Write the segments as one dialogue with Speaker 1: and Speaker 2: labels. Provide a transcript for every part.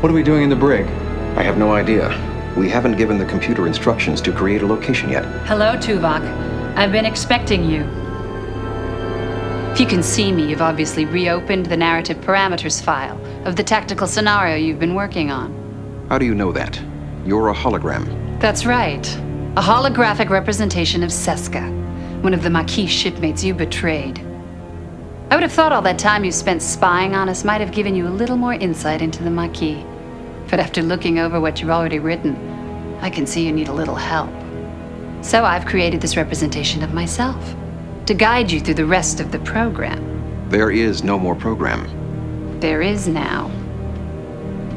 Speaker 1: What are we doing in the brig?
Speaker 2: I have no idea. We haven't given the computer instructions to create a location yet.
Speaker 3: Hello, Tuvok. I've been expecting you. If you can see me, you've obviously reopened the narrative parameters file of the tactical scenario you've been working on.
Speaker 2: How do you know that? You're a hologram.
Speaker 3: That's right. A holographic representation of Seska, one of the Maquis shipmates you betrayed. I would have thought all that time you spent spying on us might have given you a little more insight into the Maquis. But after looking over what you've already written, I can see you need a little help. So I've created this representation of myself to guide you through the rest of the program.
Speaker 2: There is no more program.
Speaker 3: There is now.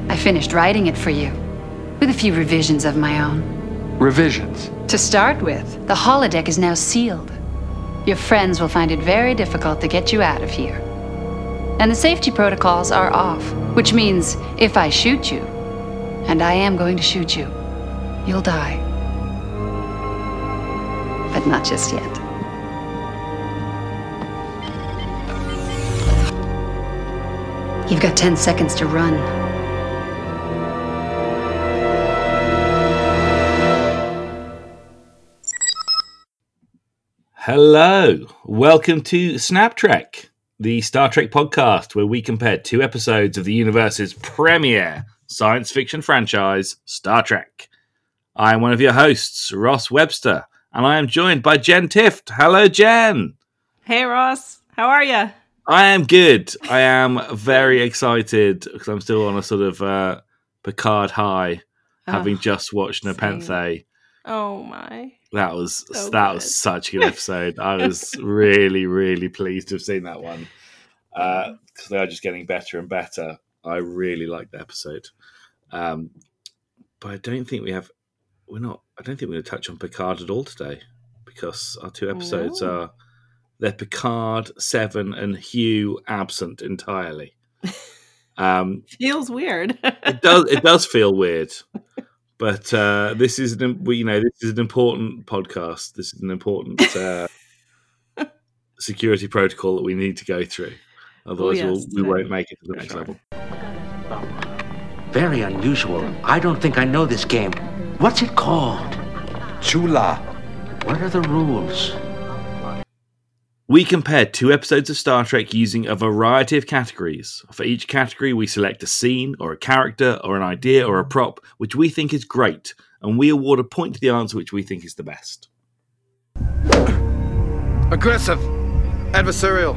Speaker 3: I finished writing it for you, with a few revisions of my own.
Speaker 1: Revisions.
Speaker 3: To start with, the holodeck is now sealed. Your friends will find it very difficult to get you out of here. And the safety protocols are off, which means if I shoot you, and I am going to shoot you, you'll die. But not just yet. You've got 10 seconds to run.
Speaker 4: Hello, welcome to Snap Trek, the Star Trek podcast where we compare two episodes of the universe's premiere science fiction franchise, Star Trek. I am one of your hosts, Ross Webster, and I am joined by Jen Tift. Hello, Jen.
Speaker 5: Hey, Ross. How are you?
Speaker 4: I am good. I am very excited because I'm still on a sort of uh, Picard high, having
Speaker 5: Oh,
Speaker 4: just watched. Nepenthe.
Speaker 5: Oh my.
Speaker 4: That was
Speaker 5: So
Speaker 4: that
Speaker 5: good.
Speaker 4: was such a good episode. I was really really pleased to have seen that one because they are just getting better and better. I really liked the episode, um, but I don't think we have. We're not. I don't think we're going to touch on Picard at all today because our two episodes
Speaker 5: No.
Speaker 4: are they're Picard seven and Hugh absent entirely. Um,
Speaker 5: Feels weird.
Speaker 4: it does it does feel weird but uh this is an you know this is an important podcast this is an important uh security protocol that we need to go through otherwise
Speaker 5: yes,
Speaker 4: we'll, we
Speaker 5: will
Speaker 4: not make it to the next
Speaker 5: Sure.
Speaker 4: level
Speaker 6: Very unusual. I don't think I know this game. What's it called?
Speaker 1: Chula.
Speaker 6: What are the rules?
Speaker 4: we compared two episodes of Star Trek using a variety of categories. For each category, we select a scene, or a character, or an idea, or a prop which we think is great, and we award a point to the answer which we think is the best.
Speaker 1: Aggressive. Adversarial.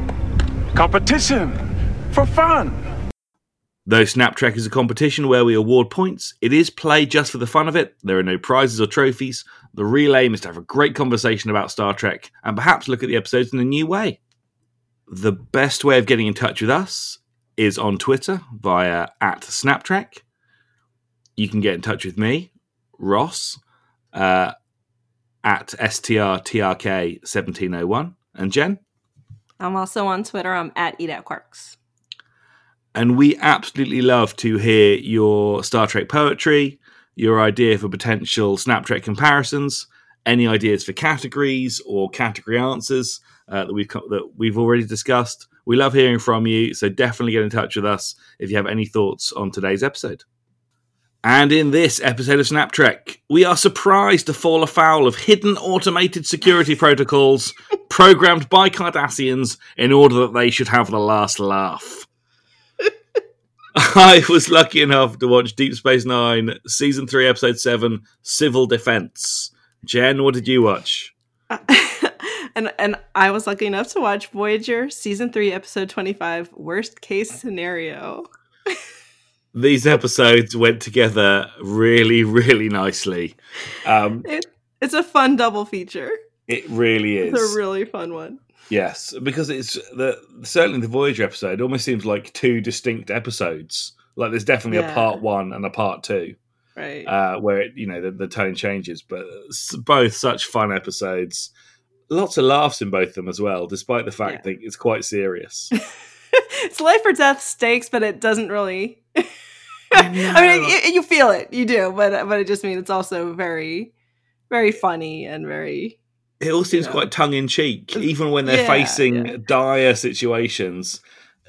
Speaker 7: Competition for fun.
Speaker 4: Though Snap Trek is a competition where we award points, it is play just for the fun of it. There are no prizes or trophies. The real aim is to have a great conversation about Star Trek and perhaps look at the episodes in a new way. The best way of getting in touch with us is on Twitter via at SnapTrek. You can get in touch with me, Ross, uh, at STRTRK1701, and Jen.
Speaker 5: I'm also on Twitter. I'm at Eat at Quarks.
Speaker 4: And we absolutely love to hear your Star Trek poetry, your idea for potential Snap Trek comparisons, any ideas for categories or category answers uh, that we've that we've already discussed. We love hearing from you, so definitely get in touch with us if you have any thoughts on today's episode. And in this episode of Snap Trek, we are surprised to fall afoul of hidden automated security protocols programmed by Cardassians in order that they should have the last laugh. I was lucky enough to watch Deep Space Nine, Season 3, Episode 7, Civil Defense. Jen, what did you watch?
Speaker 5: and and I was lucky enough to watch Voyager season 3 episode 25 worst case scenario.
Speaker 4: These episodes went together really, really nicely. Um,
Speaker 5: It, it's a fun double feature.
Speaker 4: it really is.
Speaker 5: It's a really fun one.
Speaker 4: Yes, because it's the certainly the Voyager episode almost seems like two distinct episodes. Like there's definitely a part one and a part two,
Speaker 5: Right.
Speaker 4: uh, where it, you know the, the tone changes. But both such fun episodes, lots of laughs in both of them as well, despite the fact
Speaker 5: Yeah.
Speaker 4: that it's quite serious.
Speaker 5: it's life or death stakes, but it doesn't really.
Speaker 4: I
Speaker 5: I mean, you, you feel it, you do, but but it just means it's also very, very funny and very.
Speaker 4: It all seems
Speaker 5: Yeah.
Speaker 4: quite tongue in cheek, even when they're
Speaker 5: Yeah,
Speaker 4: facing
Speaker 5: yeah.
Speaker 4: dire situations.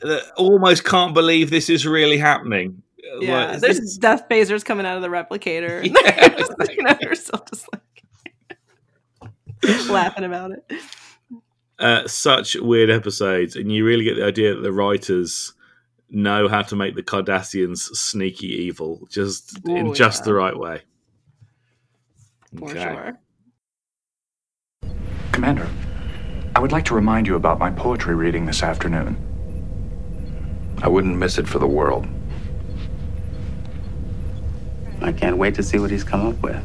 Speaker 4: That almost can't believe this is really happening.
Speaker 5: Yeah,
Speaker 4: Like,
Speaker 5: there's
Speaker 4: this-
Speaker 5: death phasers coming out of the replicator. And
Speaker 4: Yeah,
Speaker 5: just looking at herself, just like laughing about it.
Speaker 4: uh, such weird episodes, and you really get the idea that the writers know how to make the Cardassians sneaky evil, just in just the right way.
Speaker 5: For
Speaker 4: Okay.
Speaker 5: sure.
Speaker 7: Commander, I would like to remind you about my poetry reading this afternoon.
Speaker 1: I wouldn't miss it for the world.
Speaker 6: I can't wait to see what he's come up with.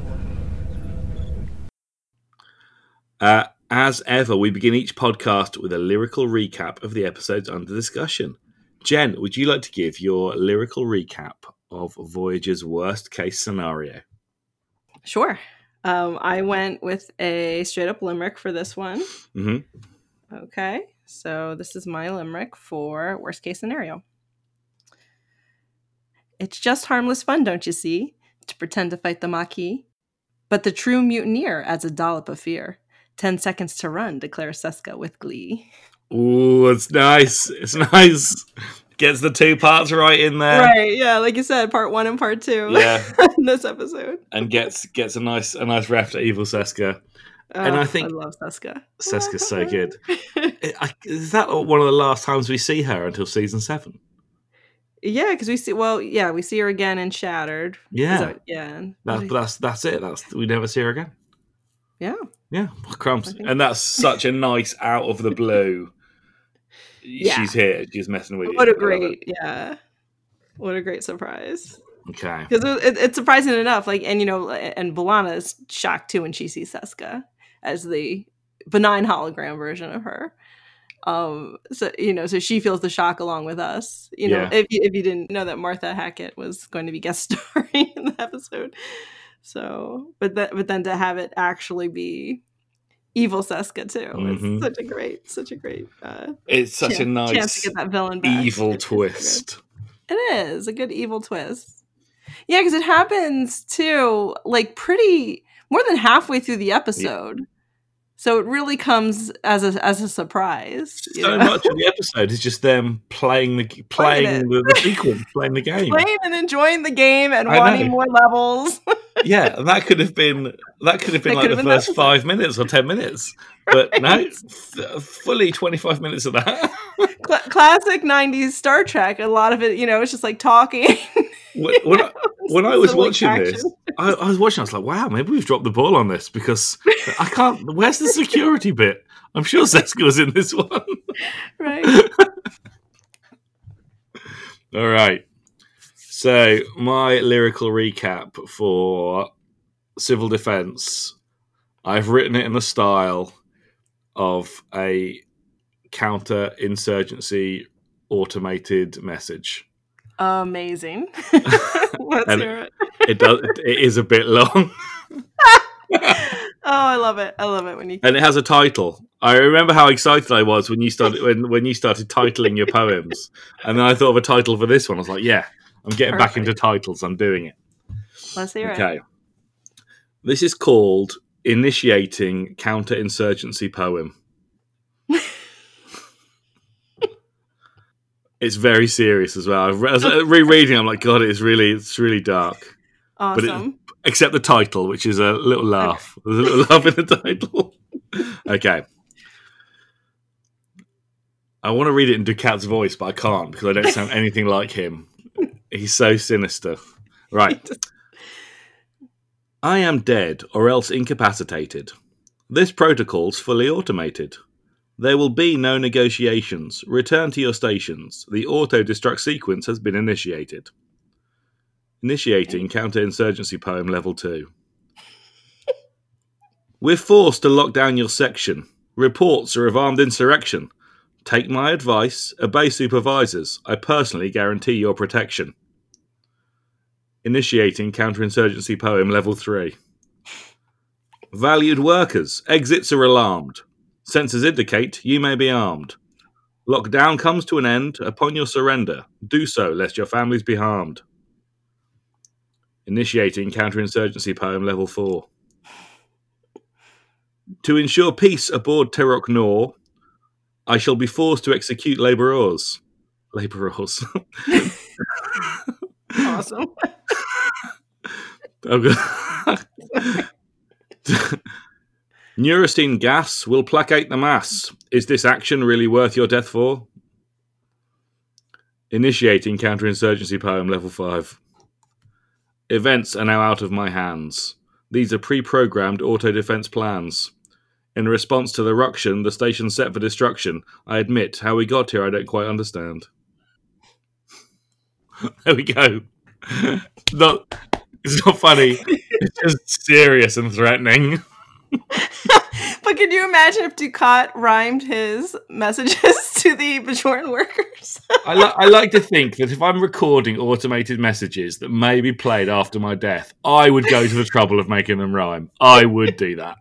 Speaker 4: Uh, as ever, we begin each podcast with a lyrical recap of the episodes under discussion. Jen, would you like to give your lyrical recap of Voyager's worst case scenario?
Speaker 5: Sure. Um, I went with a straight up limerick for this one.
Speaker 4: hmm
Speaker 5: Okay. So this is my limerick for worst case scenario. It's just harmless fun, don't you see, to pretend to fight the Maquis. But the true mutineer adds a dollop of fear. Ten seconds to run, declares Seska with glee.
Speaker 4: Ooh, it's nice. It's nice. Gets the two parts right in there.
Speaker 5: right, yeah, like you said, part one and part two.
Speaker 4: Yeah.
Speaker 5: in this episode.
Speaker 4: and gets gets a nice a nice ref to Evil Seska. Oh, and I
Speaker 5: Oh,
Speaker 4: think-
Speaker 5: I love Seska.
Speaker 4: Seska's so good. Is that one of the last times we see her until season seven?
Speaker 5: yeah, because we see. Well, yeah, we see her again in Shattered.
Speaker 4: Yeah,
Speaker 5: that- yeah, and-
Speaker 4: that's that's it. That's we never see her again.
Speaker 5: yeah.
Speaker 4: Yeah, crumbs, and that's such a nice out of the blue.
Speaker 5: Yeah.
Speaker 4: She's here. She's messing with you.
Speaker 5: What a great, yeah. What a great surprise.
Speaker 4: Okay.
Speaker 5: Because it- it's surprising enough, like, and you know, and B'Elanna is shocked too when she sees Seska as the benign hologram version of her. Um, so you know, so she feels the shock along with us. You know,
Speaker 4: Yeah.
Speaker 5: if you, if you didn't know that Martha Hackett was going to be guest starring in the episode, so but that but then to have it actually be evil Seska too,
Speaker 4: Mhm.
Speaker 5: it's such a great, such a great uh,
Speaker 4: It's such a nice
Speaker 5: chance to get that villain back.
Speaker 4: evil
Speaker 5: It's- good.
Speaker 4: twist.
Speaker 5: It is a good evil twist. Yeah, because it happens too, like pretty more than halfway through the episode. So it really comes as a as a surprise.
Speaker 4: So
Speaker 5: know?
Speaker 4: much of the episode is just them playing the playing
Speaker 5: it.
Speaker 4: the, the sequence, playing the game.
Speaker 5: Playing and enjoying the game and
Speaker 4: I
Speaker 5: wanting
Speaker 4: know.
Speaker 5: more levels.
Speaker 4: Yeah, and that could have been that could have been
Speaker 5: That
Speaker 4: like the
Speaker 5: been
Speaker 4: first five minutes or ten minutes, but no,
Speaker 5: Right.
Speaker 4: f- fully twenty five minutes of that.
Speaker 5: Cla classic '90s Star Trek. A lot of it, you know, it's just like talking.
Speaker 4: when, when I, when I was
Speaker 5: like,
Speaker 4: watching
Speaker 5: action.
Speaker 4: this, I, I was watching. I was like, "Wow, maybe we've dropped the ball on this because I can't." Where's the security bit? I'm sure Seska was in this one.
Speaker 5: right?
Speaker 4: All right. So my lyrical recap for civil defense, I've written it in the style of a counter-insurgency automated message.
Speaker 5: Amazing. Let's
Speaker 4: And-
Speaker 5: hear it.
Speaker 4: It does. it is a bit long.
Speaker 5: Oh, I love it. I love it when you.
Speaker 4: and it has a title. I remember how excited I was when you started when, when you started titling your poems, and then I thought of a title for this one. I was like, "Yeah, I'm getting back into titles. I'm doing it."
Speaker 5: Let's hear it.
Speaker 4: Okay, this is called "Initiating Counterinsurgency Poem." it's very serious as well. Re- as I- rereading, I'm like, God, it's really, it's really dark. But it-
Speaker 5: Awesome.
Speaker 4: except the title, which is a little laugh. There's a little laugh in the title. okay. I want to read it in Dukat's voice, but I can't because I don't sound anything like him. He's so sinister. Right. I am dead or else incapacitated. This protocol's fully automated. There will be no negotiations. Return to your stations. The auto destruct sequence has been initiated. Initiating counterinsurgency poem level 2. We're forced to lock down your section. Reports are of armed insurrection. Take my advice, obey supervisors. I personally guarantee your protection. Initiating counterinsurgency poem level 3. Valued workers, exits are alarmed. Sensors indicate you may be armed. Lockdown comes to an end upon your surrender. Do so lest your families be harmed. Initiating counterinsurgency poem level 4. To ensure peace aboard Terok Nor, I shall be forced to execute laborers. Laborers.
Speaker 5: awesome.
Speaker 4: Good. Neurocine gas will placate the mass. Is this action really worth your death for? Initiating counterinsurgency poem level 5. Events are now out of my hands. These are pre programmed auto defense plans. In response to the ruction, the station set for destruction. I admit, how we got here, I don't quite understand. there we go. Not, it's not funny. It's just serious and threatening.
Speaker 5: but can you imagine if Dukat rhymed his messages to the Bajoran workers?
Speaker 4: I, li- I like to think that if I'm recording automated messages that may be played after my death, I would go to the trouble of making them rhyme. I would do that.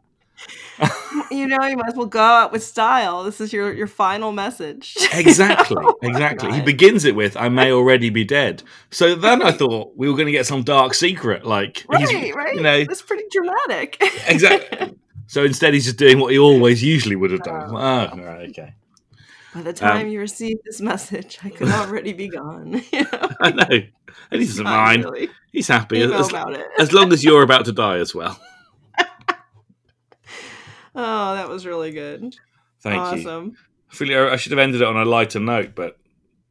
Speaker 5: you know, you might as well go out with style. This is your your final message.
Speaker 4: Exactly, exactly. He begins it with, "I may already be dead." So then I thought we were going to get some dark secret, like
Speaker 5: right, right.
Speaker 4: you know,
Speaker 5: That's pretty dramatic.
Speaker 4: exactly. So instead, he's just doing what he always usually would have done.
Speaker 5: Oh.
Speaker 4: Oh, right, okay.
Speaker 5: By the time
Speaker 4: Um,
Speaker 5: you receive this message, I could already be gone. you know?
Speaker 4: I know, and he doesn't mind.
Speaker 5: really.
Speaker 4: He's happy as,
Speaker 5: about it.
Speaker 4: as long as you're about to die as well.
Speaker 5: Oh, that was really good.
Speaker 4: Thank you.
Speaker 5: awesome.
Speaker 4: I feel like I should have ended it on a lighter note, but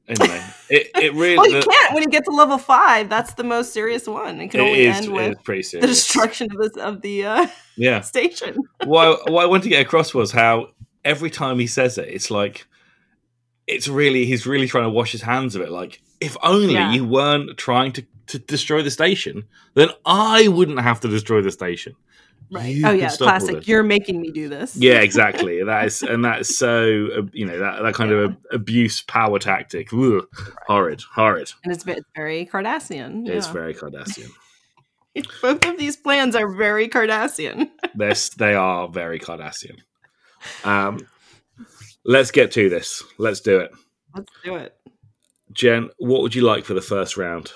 Speaker 4: anyway, it it really
Speaker 5: Well, you
Speaker 4: the-
Speaker 5: can't when you get to level five. That's the most serious one. It can
Speaker 4: it
Speaker 5: only
Speaker 4: is-
Speaker 5: end with the destruction of this of the uh,
Speaker 4: Yeah.
Speaker 5: station.
Speaker 4: what I, what I wanted to get across was how every time he says it, it's like it's really he's really trying to wash his hands of it. Like if only
Speaker 5: Yeah.
Speaker 4: you weren't trying to to destroy the station, then I wouldn't have to destroy the station.
Speaker 5: Right. Oh yeah, classic. You're making me do this.
Speaker 4: Yeah, exactly. that is, and that's so uh, you know that that kind of a, abuse power tactic. Ugh, horrid, horrid.
Speaker 5: And it's, it's very Cardassian.
Speaker 4: It's
Speaker 5: yeah.
Speaker 4: very Cardassian.
Speaker 5: Both of these plans are very Cardassian.
Speaker 4: They're, they are very Cardassian. Um, let's get to this. Let's do it.
Speaker 5: Let's do it.
Speaker 4: Jen, what would you like for the first round?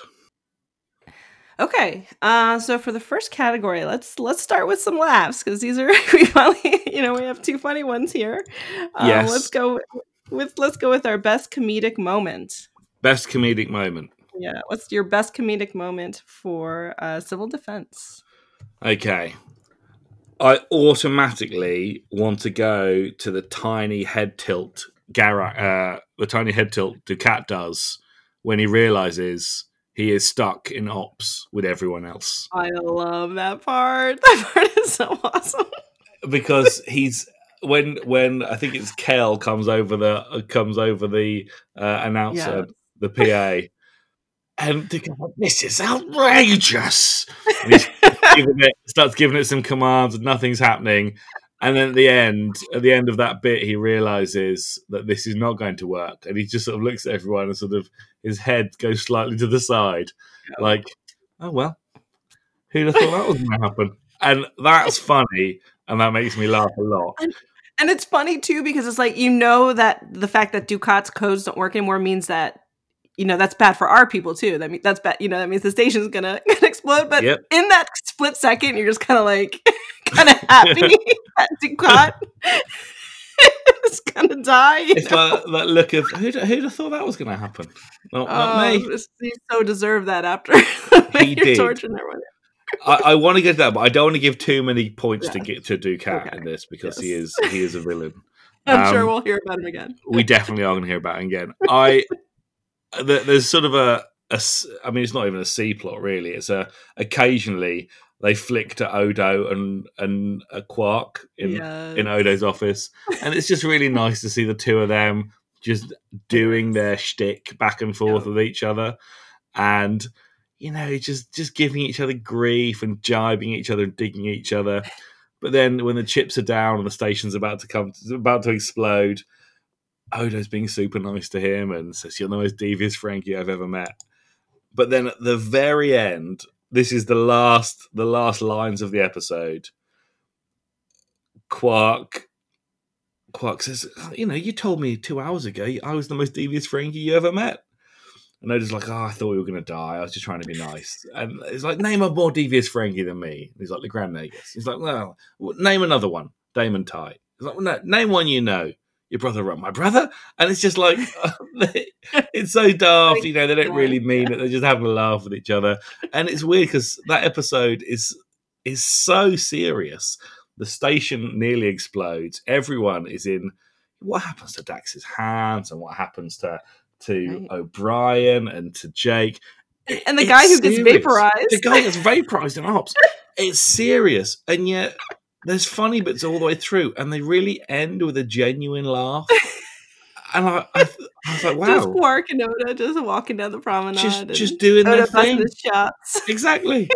Speaker 5: Okay, uh, so for the first category, let's let's start with some laughs because these are we finally you know we have two funny ones here. Uh,
Speaker 4: Yes.
Speaker 5: let's go with let's go with our best comedic moment.
Speaker 4: Best comedic moment.
Speaker 5: Yeah, what's your best comedic moment for uh, civil defense?
Speaker 4: Okay. I automatically want to go to the tiny head tilt Gara, uh, the tiny head tilt Dukat does when he realizes he is stuck in ops with everyone else
Speaker 5: I love that part. That part is so awesome.
Speaker 4: because he's when when I think it's Kel comes over the uh, comes over the uh, announcer the PA and Dukat, this is outrageous. And he's giving it, starts giving it some commands, and nothing's happening. And then at the end, at the end of that bit, he realizes that this is not going to work, and he just sort of looks at everyone and sort of his head goes slightly to the side, like, "Oh well, who'd have thought that was going to happen?" And that's funny, and that makes me laugh a lot.
Speaker 5: And it's funny too because it's like you know that the fact that Dukat's codes don't work anymore means that you know that's bad for our people too. That means that's bad. You know that means the station's gonna, gonna explode. But
Speaker 4: Yep.
Speaker 5: in that split second, you're just kind of like kind of happy that Dukat is gonna die.
Speaker 4: It's like that look of who'd, who'd have thought that was going to happen? Not, not
Speaker 5: Oh,
Speaker 4: me.
Speaker 5: you so deserve that after
Speaker 4: He
Speaker 5: you're
Speaker 4: did.
Speaker 5: torturing everyone.
Speaker 4: I, I want to get to that, but I don't want to give too many points to get to Dukat
Speaker 5: Okay.
Speaker 4: in this because he is he is a villain.
Speaker 5: I'm sure
Speaker 4: Um,
Speaker 5: we'll hear about him again.
Speaker 4: we definitely are going to hear about him again. I there- there's sort of a, a I mean, it's not even a C plot really. It's a occasionally they flick to Odo and and a Quark in
Speaker 5: Yes.
Speaker 4: in Odo's office, and it's just really nice to see the two of them just doing their shtick back and forth with each other, and you know, just just giving each other grief and jibing each other and digging each other. But then when the chips are down and the station's about to come about to explode, Odo's being super nice to him and says, You're the most devious Ferengi I've ever met. But then at the very end, this is the last the last lines of the episode. Quark Quark says, oh, You know, you told me two hours ago I was the most devious Ferengi you ever met. And Odo's like, Oh, I thought we were gonna die. I was just trying to be nice. And it's like, name a more devious Ferengi than me. He's like, LeGrand Nagus. He's like, Well, name another one. Damon Ty. He's like, well, no, name one you know. Your brother run my brother, and it's just like it's so daft. You know, they don't really mean it. They're just having a laugh with each other, and it's weird because that episode is is so serious. The station nearly explodes. Everyone is in. What happens to Dax's hands, and what happens to to
Speaker 5: Right.
Speaker 4: O'Brien and to Jake?
Speaker 5: And the
Speaker 4: It's
Speaker 5: guy who gets vaporized.
Speaker 4: The guy gets vaporized in ops. It's serious, and yet there's funny bits all the way through, and they really end with a genuine laugh. And I, I, I was like,
Speaker 5: Just
Speaker 4: wow,
Speaker 5: Quark and Odo just walking down the promenade.
Speaker 4: just just doing their thing.
Speaker 5: shots.
Speaker 4: Exactly.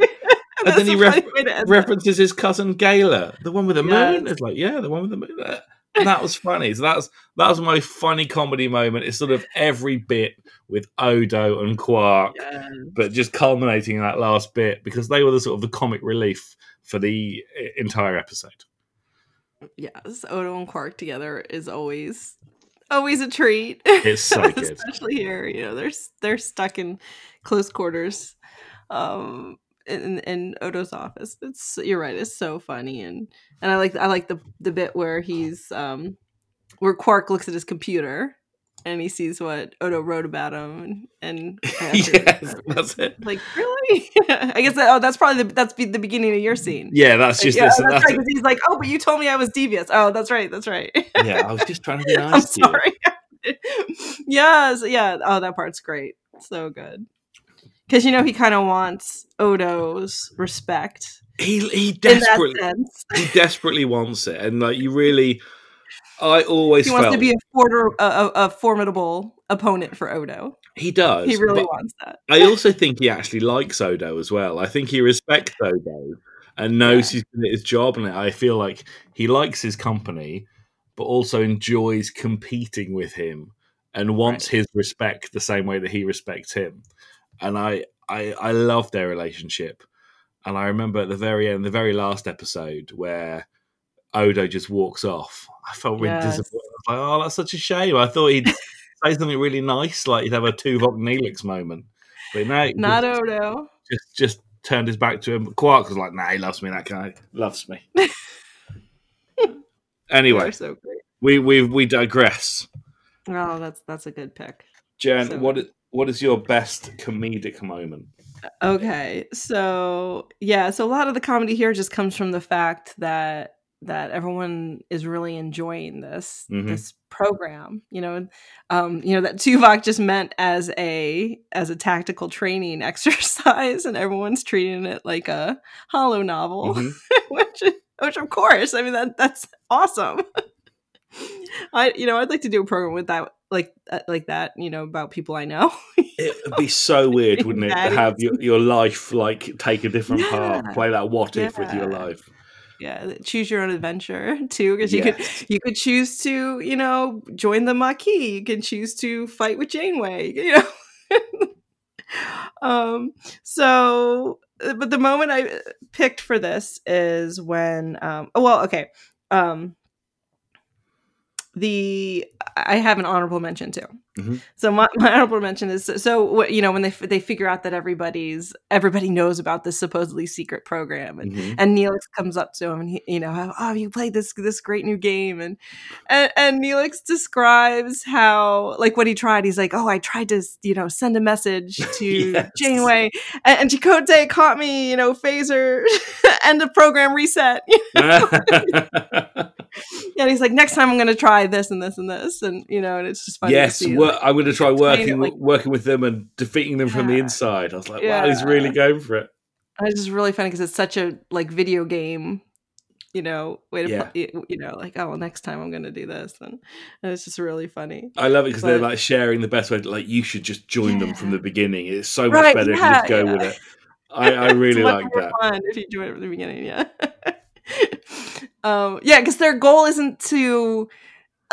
Speaker 4: and then he ref-
Speaker 5: funny way to end that.
Speaker 4: references his cousin Gaila, the one with the moon. It's like, yeah, the one with the moon. Uh, And that was funny. So that's that was my funny comedy moment. It's sort of every bit with Odo and Quark,
Speaker 5: Yes.
Speaker 4: but just culminating in that last bit because they were the sort of the comic relief for the entire episode.
Speaker 5: Yes, Odo and Quark together is always always a treat.
Speaker 4: It's so good.
Speaker 5: especially here. You know, they're they're stuck in close quarters, um, in in Odo's office. It's you're right. It's so funny and and I like I like the the bit where he's um where Quark looks at his computer and he sees what Odo wrote about him and, and
Speaker 4: yes, that's it.
Speaker 5: like really I guess that, oh that's probably the that's be the beginning of your scene.
Speaker 4: Yeah, that's just
Speaker 5: yeah,
Speaker 4: this.
Speaker 5: that's
Speaker 4: That's
Speaker 5: right. he's like, oh, but you told me I was devious. Oh, that's right. That's right.
Speaker 4: yeah, I was just trying to be nice.
Speaker 5: I'm
Speaker 4: nice to you.
Speaker 5: sorry. yes, yeah. Oh, that part's great. So good. Because you know he kind of wants Odo's respect
Speaker 4: He he desperately he desperately wants it, and like you really, I always
Speaker 5: He wants
Speaker 4: felt
Speaker 5: to be a, forder, a, a, formidable opponent for Odo.
Speaker 4: he does.
Speaker 5: He really wants that.
Speaker 4: I also think he actually likes Odo as well. I think he respects Odo and knows he's good at his job, and I feel like he likes his company, but also enjoys competing with him and wants his respect the same way that he respects him. And I, I, I love their relationship. And I remember at the very end, the very last episode where Odo just walks off. I felt really
Speaker 5: Yes.
Speaker 4: disappointed. I was like, oh, that's such a shame. I thought he'd say something really nice, like he'd have a Tuvok Neelix moment. But no,
Speaker 5: Not
Speaker 4: just,
Speaker 5: Odo.
Speaker 4: just just turned his back to him. Quark was like, nah, he loves me. That guy loves me. anyway,
Speaker 5: so
Speaker 4: we we we digress.
Speaker 5: Oh, that's that's a good pick.
Speaker 4: Jen,
Speaker 5: So-
Speaker 4: what what is your best comedic moment?
Speaker 5: Okay, so yeah, so a lot of the comedy here just comes from the fact that that everyone is really enjoying this
Speaker 4: Mhm.
Speaker 5: this program. You know, um, you know that Tuvok just meant as a as a tactical training exercise, and everyone's treating it like a holonovel,
Speaker 4: Mhm.
Speaker 5: which which of course, I mean that that's awesome. I you know I'd like to do a program with that like uh, like that you know about people I know.
Speaker 4: It would be so weird, wouldn't it, to have your, your life like take a different path, play that what if with your life.
Speaker 5: Yeah choose your own adventure too because you
Speaker 4: Yes.
Speaker 5: could you could choose to you know join the maquis. You can choose to fight with janeway you know? Um so uh, but the moment i picked for this is when um oh, well okay um the i have an honorable mention too
Speaker 4: Mhm.
Speaker 5: so my, my honorable mention is so what you know when they they figure out that everybody's everybody knows about this supposedly secret program and
Speaker 4: Mhm.
Speaker 5: and Neelix comes up to him and he, you know, oh, you played this this great new game, and and, and Neelix describes how like what he tried. He's like, oh, I tried to you know send a message to
Speaker 4: Yes.
Speaker 5: Janeway, and, and Chakotay caught me, you know, phaser, end of program reset. and he's like, next time I'm gonna try this and this and this, and you know, and it's just funny.
Speaker 4: yes,
Speaker 5: to see,
Speaker 4: wor-
Speaker 5: like,
Speaker 4: I'm going to try working
Speaker 5: like-
Speaker 4: working with them and defeating them from the inside. I was like, wow, he's really going for it.
Speaker 5: It's just really funny because it's such a like video game, you know, way to
Speaker 4: Yeah.
Speaker 5: play, you know, like oh, well, next time I'm gonna do this, and, and it's just really funny.
Speaker 4: I love it because they're like sharing the best way. Like you should just join them from the beginning. It's so much
Speaker 5: Right,
Speaker 4: better if you just go
Speaker 5: yeah.
Speaker 4: with it. I, I really like that.
Speaker 5: Fun if you do it from the beginning, yeah. um, yeah, because their goal isn't to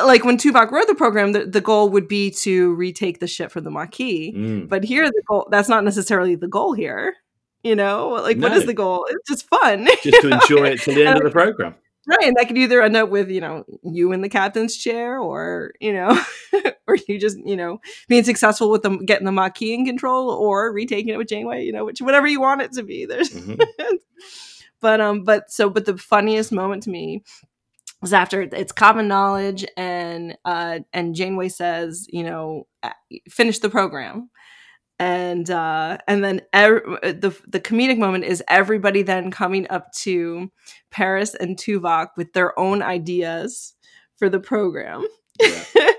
Speaker 5: like when Tuvok wrote the program, the, the goal would be to retake the ship from the Maquis.
Speaker 4: Mm.
Speaker 5: But here, the goal that's not necessarily the goal here. You know, like what
Speaker 4: No.
Speaker 5: is the goal? It's just fun.
Speaker 4: Just to enjoy it to the end of the program.
Speaker 5: Right, and that could either end up with you know you in the captain's chair, or you know, or you just you know being successful with them getting the Maquis in control, or retaking it with Janeway. You know, which whatever you want it to be. There's,
Speaker 4: Mhm.
Speaker 5: but um, but so but the funniest moment to me is after it's common knowledge and uh and Janeway says, you know, uh, finish the program. And uh and then ev- the the comedic moment is everybody then coming up to Paris and Tuvok with their own ideas for the program.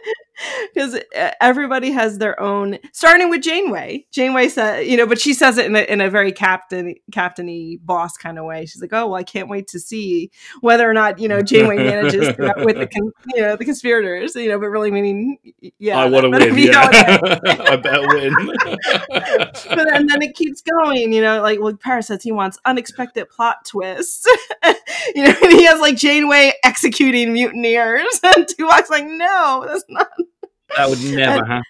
Speaker 5: because uh, everybody has their own starting with janeway janeway said you know but she says it in a, in a very captain captainy boss kind of way she's like oh well i can't wait to see whether or not you know janeway manages with the con- you know the conspirators you know but really meaning yeah
Speaker 4: I want to win. Yeah. I bet win.
Speaker 5: but then, then it keeps going, you know, like well, Paris says he wants unexpected plot twists. you know, and he has like Janeway executing mutineers, and Tuvok's like, no, that's not
Speaker 4: that would never happen.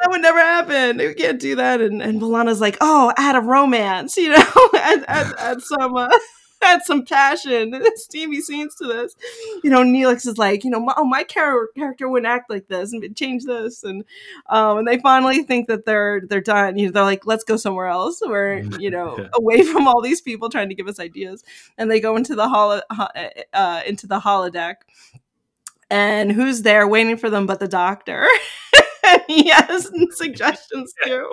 Speaker 5: that would never happen. We can't do that. And and B'Elanna's like, oh, add a romance, you know, add, add, add some uh, add some passion, steamy scenes to this. You know, Neelix is like, you know, my, oh, my char- character wouldn't act like this, and change this, and um, and they finally think that they're they're done. You know, they're like, let's go somewhere else, where you know,
Speaker 4: Yeah.
Speaker 5: away from all these people trying to give us ideas, and they go into the holo- ho- uh, into the holodeck. And who's there waiting for them but the doctor? and he has suggestions too.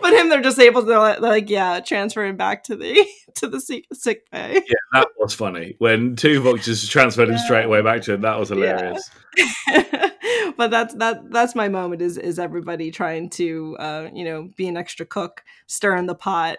Speaker 5: but him, they're just able to they're like, yeah, transfer him back to the to the sick, sick bay.
Speaker 4: Yeah, that was funny. When Tuvok just transferred him straight away back to him, that was hilarious.
Speaker 5: but that's that that's my moment is is everybody trying to uh you know be an extra cook stirring the pot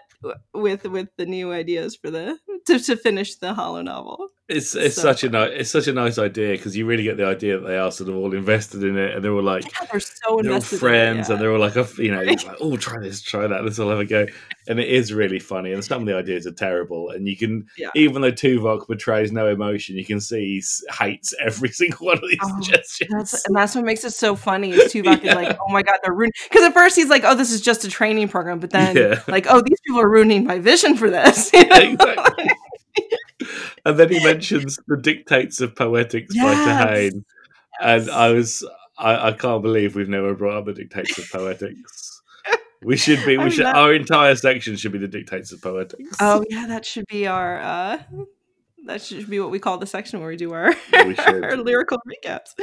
Speaker 5: with with the new ideas for the to, to finish the holonovel.
Speaker 4: It's it's
Speaker 5: So
Speaker 4: such a nice it's such a nice idea because you really get the idea that they are sort of all invested in it and they're all like
Speaker 5: Yeah, they're so
Speaker 4: they're all
Speaker 5: in it,
Speaker 4: friends
Speaker 5: yeah.
Speaker 4: and they're all like you know like oh try this try that let's all have a go and it is really funny and some of the ideas are terrible and you can
Speaker 5: Yeah.
Speaker 4: even though Tuvok betrays no emotion you can see he hates every single one of these
Speaker 5: Oh,
Speaker 4: suggestions.
Speaker 5: That's, and that's what makes it so funny. Is Tuvok
Speaker 4: Yeah.
Speaker 5: is like, oh my god, they're ruining. Because at first he's like, oh, this is just a training program, but then
Speaker 4: Yeah.
Speaker 5: like, oh, these people are ruining my vision for this. You know?
Speaker 4: Exactly. and then he mentions the dictates of poetics by
Speaker 5: Yes.
Speaker 4: And I was I, I can't believe we've never brought up the dictates of poetics. We should be.
Speaker 5: I
Speaker 4: We
Speaker 5: mean,
Speaker 4: should.
Speaker 5: that-
Speaker 4: Our entire section should be the dictates of poetics.
Speaker 5: oh yeah, that should be our. uh that should be what we call the section where we do our,
Speaker 4: We
Speaker 5: our lyrical recaps.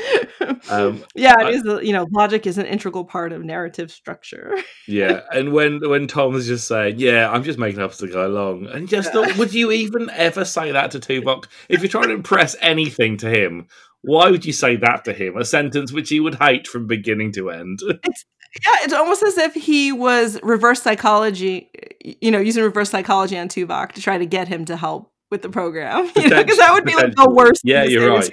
Speaker 4: Um,
Speaker 5: yeah, it
Speaker 4: I-
Speaker 5: is. You know, logic is an integral part of narrative structure.
Speaker 4: yeah, and when when Tom was just saying, "Yeah, I'm just making up as I go along," and just thought, would you even ever say that to Tuvok? If you're trying to impress anything to him, why would you say that to him? A sentence which he would hate from beginning to end.
Speaker 5: Yeah, it's almost as if he was reverse psychology, you know, using reverse psychology on Tuvok to try to get him to help with the program. You know, because that would be like the worst.
Speaker 4: Yeah, you're right.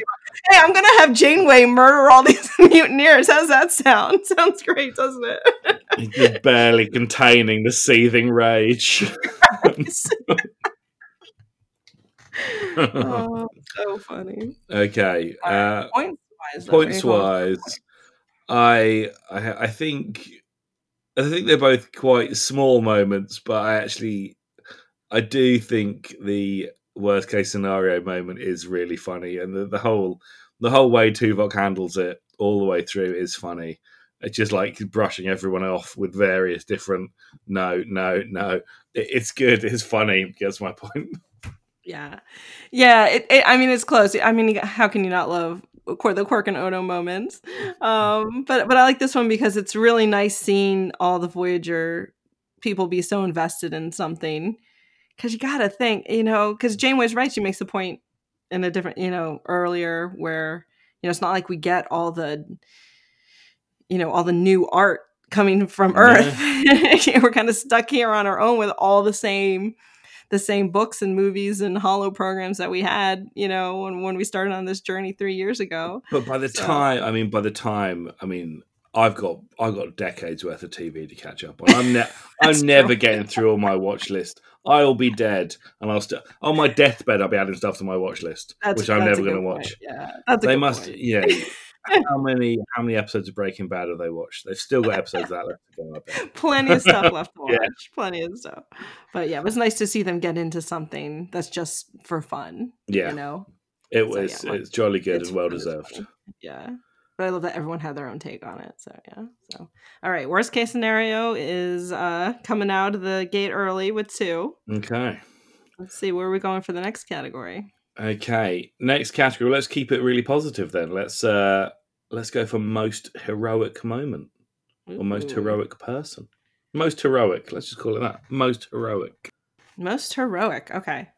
Speaker 5: Hey, I'm gonna have Janeway murder all these mutineers. How's that sound? Sounds great, doesn't it?
Speaker 4: Just barely containing the seething rage.
Speaker 5: oh, so funny.
Speaker 4: okay. Uh,
Speaker 5: Points wise,
Speaker 4: points wise, I, I I think I think they're both quite small moments, but I actually I do think the worst case scenario moment is really funny, and the, the whole the whole way Tuvok handles it all the way through is funny. It's just like brushing everyone off with various different no, no, no. It, it's good. It's funny. Gets my point.
Speaker 5: Yeah, yeah. It, it, I mean, it's close. I mean, how can you not love the Quark and Odo moments? Um, but but I like this one because it's really nice seeing all the Voyager people be so invested in something. Because you gotta think, you know, because Janeway's right. She makes the point in a different, you know, earlier where you know it's not like we get all the, you know, all the new art coming from Earth. We're kind of stuck here on our own with all the same the same books and movies and holo programs that we had, you know, when, when we started on this journey three years ago.
Speaker 4: But by the
Speaker 5: So-
Speaker 4: time, I mean, by the time, I mean, I've got I've got decades worth of TV to catch up on. I'm ne- I'm
Speaker 5: That's
Speaker 4: never getting through all my watch list. I'll be dead, and I'll still on my deathbed. I'll be adding stuff to my watch list,
Speaker 5: That's,
Speaker 4: which I'm never going to watch.
Speaker 5: Yeah, that's
Speaker 4: They must,
Speaker 5: point.
Speaker 4: yeah. how many how many episodes of Breaking Bad have they watched? They've still got episodes that left to go.
Speaker 5: Plenty of stuff left to watch.
Speaker 4: Yeah.
Speaker 5: Plenty of stuff. But yeah, it was nice to see them get into something that's just for fun.
Speaker 4: Yeah,
Speaker 5: You know?
Speaker 4: it
Speaker 5: So,
Speaker 4: was.
Speaker 5: yeah, well,
Speaker 4: it's jolly good
Speaker 5: It's
Speaker 4: and well deserved.
Speaker 5: Yeah. But I love that everyone had their own take on it. So yeah. So all right. Worst case scenario is uh coming out of the gate early with two.
Speaker 4: Okay.
Speaker 5: Let's see, where are we going for the next category?
Speaker 4: Okay, next category. Let's keep it really positive then. Let's uh let's go for most heroic moment or most heroic person. Most heroic. Let's just call it that. Most heroic.
Speaker 5: Most heroic. Okay.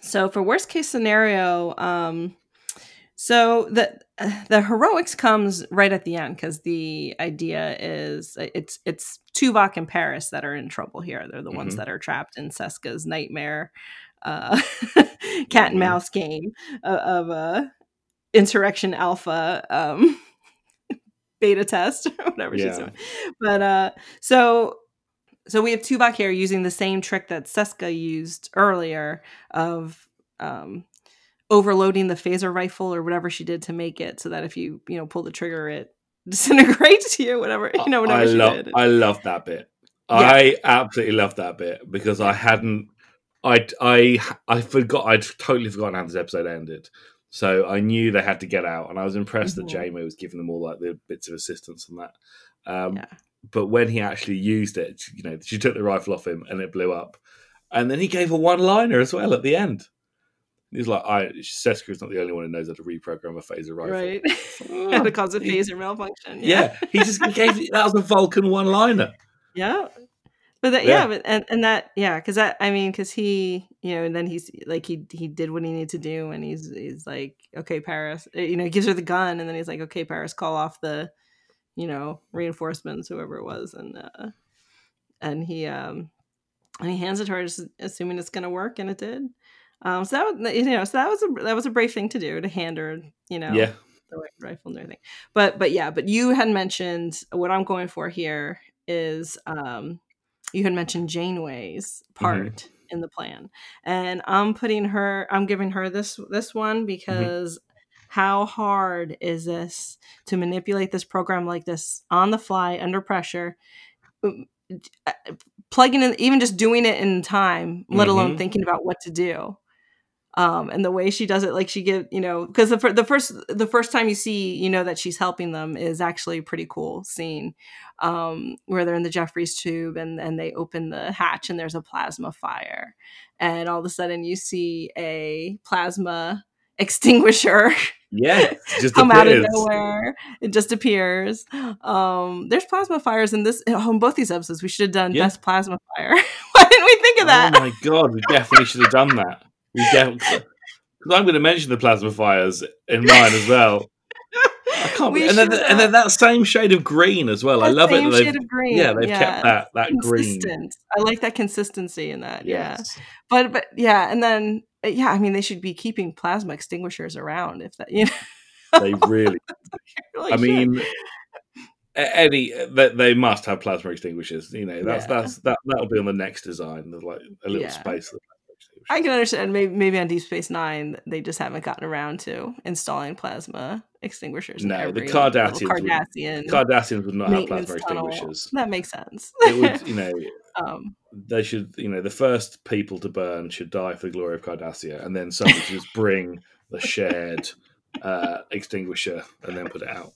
Speaker 5: So for worst case scenario, um, so the the heroics comes right at the end because the idea is it's it's Tuvok and Paris that are in trouble here. They're the ones
Speaker 4: Mhm.
Speaker 5: that are trapped in Seska's nightmare, uh, cat and
Speaker 4: Mhm.
Speaker 5: mouse game of, of uh, Insurrection Alpha um, beta test or whatever she's doing. But uh, so so we have Tuvok here using the same trick that Seska used earlier of um, overloading the phaser rifle or whatever she did to make it so that if you you know pull the trigger it disintegrates you whatever you know whatever
Speaker 4: I
Speaker 5: she
Speaker 4: love
Speaker 5: did.
Speaker 4: I love that bit.
Speaker 5: Yeah.
Speaker 4: I absolutely love that bit because I hadn't I I I forgot I'd totally forgotten how this episode ended. So I knew they had to get out, and I was impressed
Speaker 5: Mhm.
Speaker 4: that Jamie was giving them all like the bits of assistance and that. Um,
Speaker 5: Yeah.
Speaker 4: But when he actually used it, you know, she took the rifle off him and it blew up, and then he gave a one-liner as well at the end. He's like, "I Seska's not the only one who knows how to reprogram a phaser rifle."
Speaker 5: right
Speaker 4: Oh,
Speaker 5: caused a phaser malfunction
Speaker 4: Yeah, he just he gave that was a Vulcan one-liner.
Speaker 5: yeah but that,
Speaker 4: Yeah.
Speaker 5: yeah. but and, and that yeah because that i mean because he you know and then he's like he he did what he needed to do and he's he's like okay paris uh, you know he gives her the gun and then he's like okay paris call off the you know reinforcements whoever it was and uh and he um and he hands it to her just assuming it's gonna work and it did um so that was you know so that was a that was a brave thing to do to hand her you know
Speaker 4: Yeah,
Speaker 5: the rifle and everything. But but yeah, but you had mentioned what I'm going for here is um you had mentioned Janeway's part in the plan. And I'm putting her I'm giving her this this one because how hard is this to manipulate this program like this on the fly under pressure? Um, uh, Plugging in, even just doing it in time, let alone
Speaker 4: Mhm.
Speaker 5: thinking about what to do um and the way she does it like she give you know because the, the first the first time you see you know that she's helping them is actually a pretty cool scene um where they're in the Jefferies tube and and they open the hatch and there's a plasma fire. And all of a sudden you see a plasma extinguisher
Speaker 4: yeah, just
Speaker 5: come out of nowhere. It just appears. Um there's plasma fires in this on both these episodes. We should have done
Speaker 4: Yeah.
Speaker 5: best plasma fire. Why didn't we think of that?
Speaker 4: Oh my god, we definitely should have done that. We definitely. Because I'm going to mention the plasma fires in mine as well. I can't.
Speaker 5: We
Speaker 4: and then,
Speaker 5: should
Speaker 4: and then that same shade of green as well. I
Speaker 5: That
Speaker 4: love it.
Speaker 5: shade of green.
Speaker 4: yeah, they've kept that that green.
Speaker 5: I like that consistency in that. Yeah, but but yeah, and then yeah, I mean they should be keeping plasma extinguishers around if that you know.
Speaker 4: They really.
Speaker 5: really
Speaker 4: I
Speaker 5: should.
Speaker 4: mean, any they, they must have plasma extinguishers. You know, that's
Speaker 5: Yeah.
Speaker 4: that's that that'll be on the next design. There's like a little
Speaker 5: Yeah.
Speaker 4: space.
Speaker 5: I can understand maybe maybe on Deep Space Nine they just haven't gotten around to installing plasma extinguishers.
Speaker 4: No, the Cardassians would- Cardassians would not have plasma
Speaker 5: tunnel.
Speaker 4: extinguishers.
Speaker 5: That makes sense.
Speaker 4: It would, you know,
Speaker 5: um,
Speaker 4: they should, you know, the first people to burn should die for the glory of Cardassia, and then someone should just bring the shared uh, extinguisher and then put it out.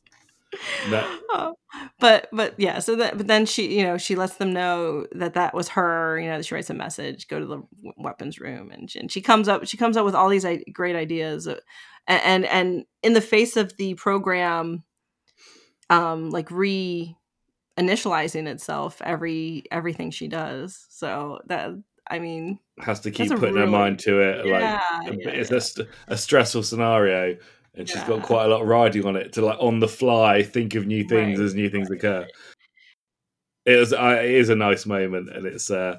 Speaker 4: That-
Speaker 5: Oh, but but yeah so that but then she you know she lets them know that that was her you know she writes a message go to the weapons room and she, and she comes up she comes up with all these great ideas uh, and, and and in the face of the program um like re initializing itself every everything she does so that i mean
Speaker 4: has to keep putting her mind to it.
Speaker 5: yeah,
Speaker 4: like
Speaker 5: yeah,
Speaker 4: it's
Speaker 5: yeah.
Speaker 4: A, st- a stressful scenario, and she's got quite a lot riding on it to like on the fly think of new things
Speaker 5: Right,
Speaker 4: as new things occur. It is, uh, it is a nice moment, and it's uh,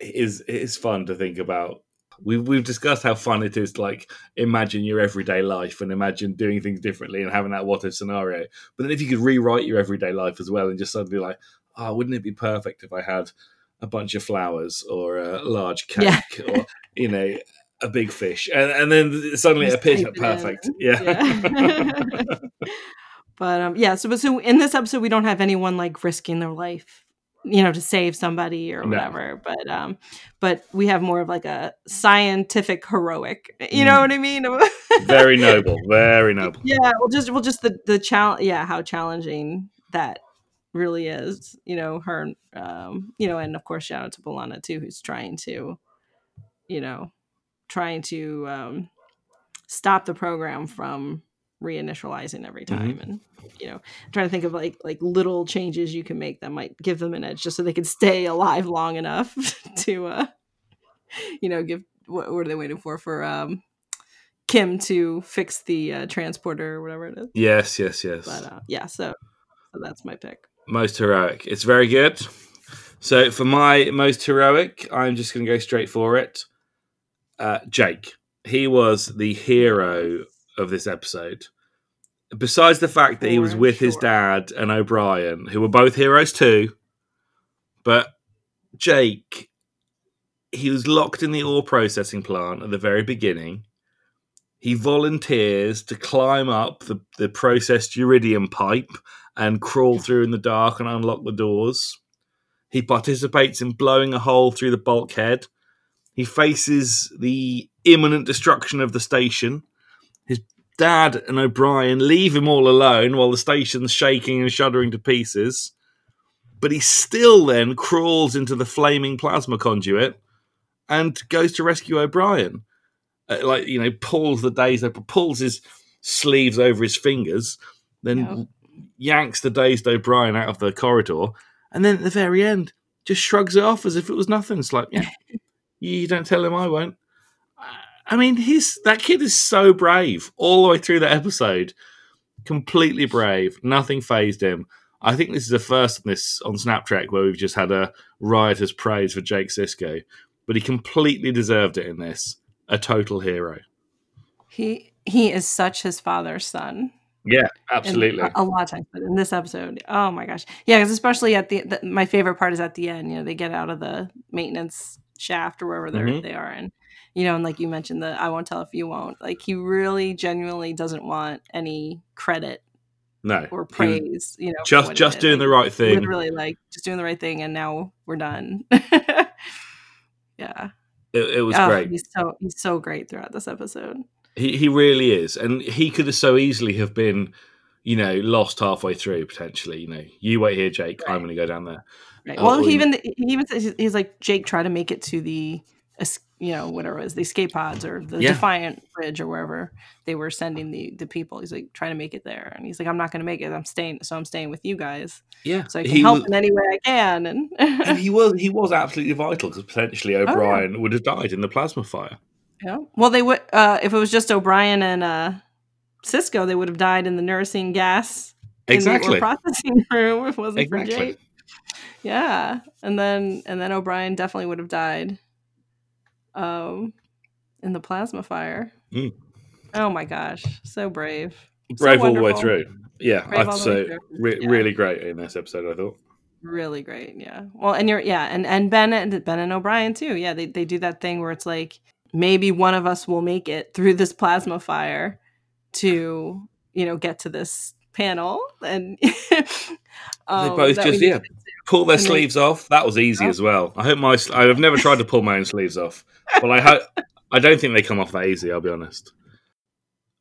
Speaker 4: it is it is fun to think about. We've we've discussed how fun it is to like imagine your everyday life and imagine doing things differently and having that what if scenario. But then if you could rewrite your everyday life as well and just suddenly like, oh, wouldn't it be perfect if I had a bunch of flowers or a large cake
Speaker 5: Yeah.
Speaker 4: or you know a big fish and, and then suddenly it
Speaker 5: Just type
Speaker 4: perfect yeah,
Speaker 5: Yeah. but um yeah so but so in this episode we don't have anyone like risking their life you know to save somebody or
Speaker 4: No.
Speaker 5: whatever but um but we have more of like a scientific heroic you know
Speaker 4: Mm.
Speaker 5: what i mean
Speaker 4: very noble very noble
Speaker 5: yeah well just well just the the challenge yeah how challenging that really is you know her um you know and of course shout out to B'Elanna too who's trying to you know trying to um, stop the program from reinitializing every time and you know trying to think of like like little changes you can make that might give them an edge just so they can stay alive long enough to uh you know give what, what are they waiting for for um kim to fix the uh, transporter or whatever it is
Speaker 4: Yes, yes, yes.
Speaker 5: but uh, yeah so so that's my pick
Speaker 4: most heroic. It's very good. So for my most heroic, I'm just going to go straight for it. Uh, Jake. He was the hero of this episode. Besides the fact that he was with his dad and O'Brien, who were both heroes too, but Jake, he was locked in the ore processing plant at the very beginning. He volunteers to climb up the, the processed uridium pipe and crawl through in the dark and unlock the doors. He participates in blowing a hole through the bulkhead. He faces the imminent destruction of the station. His dad and O'Brien leave him all alone while the station's shaking and shuddering to pieces. But he still then crawls into the flaming plasma conduit and goes to rescue O'Brien. Uh, like, you know, pulls the days pulls his sleeves over his fingers, then
Speaker 5: Yeah.
Speaker 4: yanks the dazed O'Brien out of the corridor, and then at the very end, just shrugs it off as if it was nothing. It's like, yeah, you don't tell him I won't. I mean, he's that kid is so brave all the way through that episode. Completely brave. Nothing phased him. I think this is the first on this on Snap Trek where we've just had a riotous praise for Jake Sisko, but he completely deserved it in this. A total hero.
Speaker 5: he he is such his father's son
Speaker 4: Yeah, absolutely.
Speaker 5: a, a lot of times but in this episode oh my gosh yeah because especially at the, the my favorite part is at the end you know they get out of the maintenance shaft or wherever they're
Speaker 4: Mhm.
Speaker 5: they are and you know and like you mentioned the i won't tell if you won't like he really genuinely doesn't want any credit
Speaker 4: no,
Speaker 5: or praise you know
Speaker 4: just just doing the right thing.
Speaker 5: literally like just doing the right thing and now we're done yeah
Speaker 4: It, it was
Speaker 5: Oh,
Speaker 4: great.
Speaker 5: he's so he's so great throughout this episode
Speaker 4: He he really is, and he could have so easily have been, you know, lost halfway through potentially. You know, you wait here, Jake. I'm going to go down there.
Speaker 5: Right.
Speaker 4: Oh,
Speaker 5: Well, he even he even says he's- like Jake try to make it to the you know whatever it was the escape pods or the
Speaker 4: Yeah.
Speaker 5: Defiant Bridge or wherever they were sending the the people. He's like trying to make it there, and he's like, I'm not going to make it. I'm staying, so I'm staying with you guys,
Speaker 4: Yeah,
Speaker 5: so I can
Speaker 4: he
Speaker 5: help
Speaker 4: was,
Speaker 5: in any way I can. And
Speaker 4: and he was he was absolutely vital because potentially
Speaker 5: Oh, yeah.
Speaker 4: O'Brien would have died in the plasma fire.
Speaker 5: yeah. Well, they would uh, if it was just O'Brien and uh, Sisko, they would have died in the neurocine gas in the processing room. If it wasn't for Jake. Yeah, and then and then O'Brien definitely would have died, um, in the plasma fire.
Speaker 4: Mm.
Speaker 5: Oh my gosh, so brave, So
Speaker 4: Brave all the way through. Yeah,
Speaker 5: Brave
Speaker 4: I'd
Speaker 5: all the way
Speaker 4: say re-
Speaker 5: Yeah.
Speaker 4: really great in this episode. I thought.
Speaker 5: really great. Yeah. Well, and you're yeah, and and Ben and Ben and O'Brien too. Yeah, they they do that thing where it's like maybe one of us will make it through this plasma fire to you know get to this panel and um,
Speaker 4: they both just yeah pull their sleeves off. That was easy
Speaker 5: Yeah.
Speaker 4: as well. I hope my I've never tried to pull my own sleeves off, but I hope I don't think they come off that easy. I'll be honest.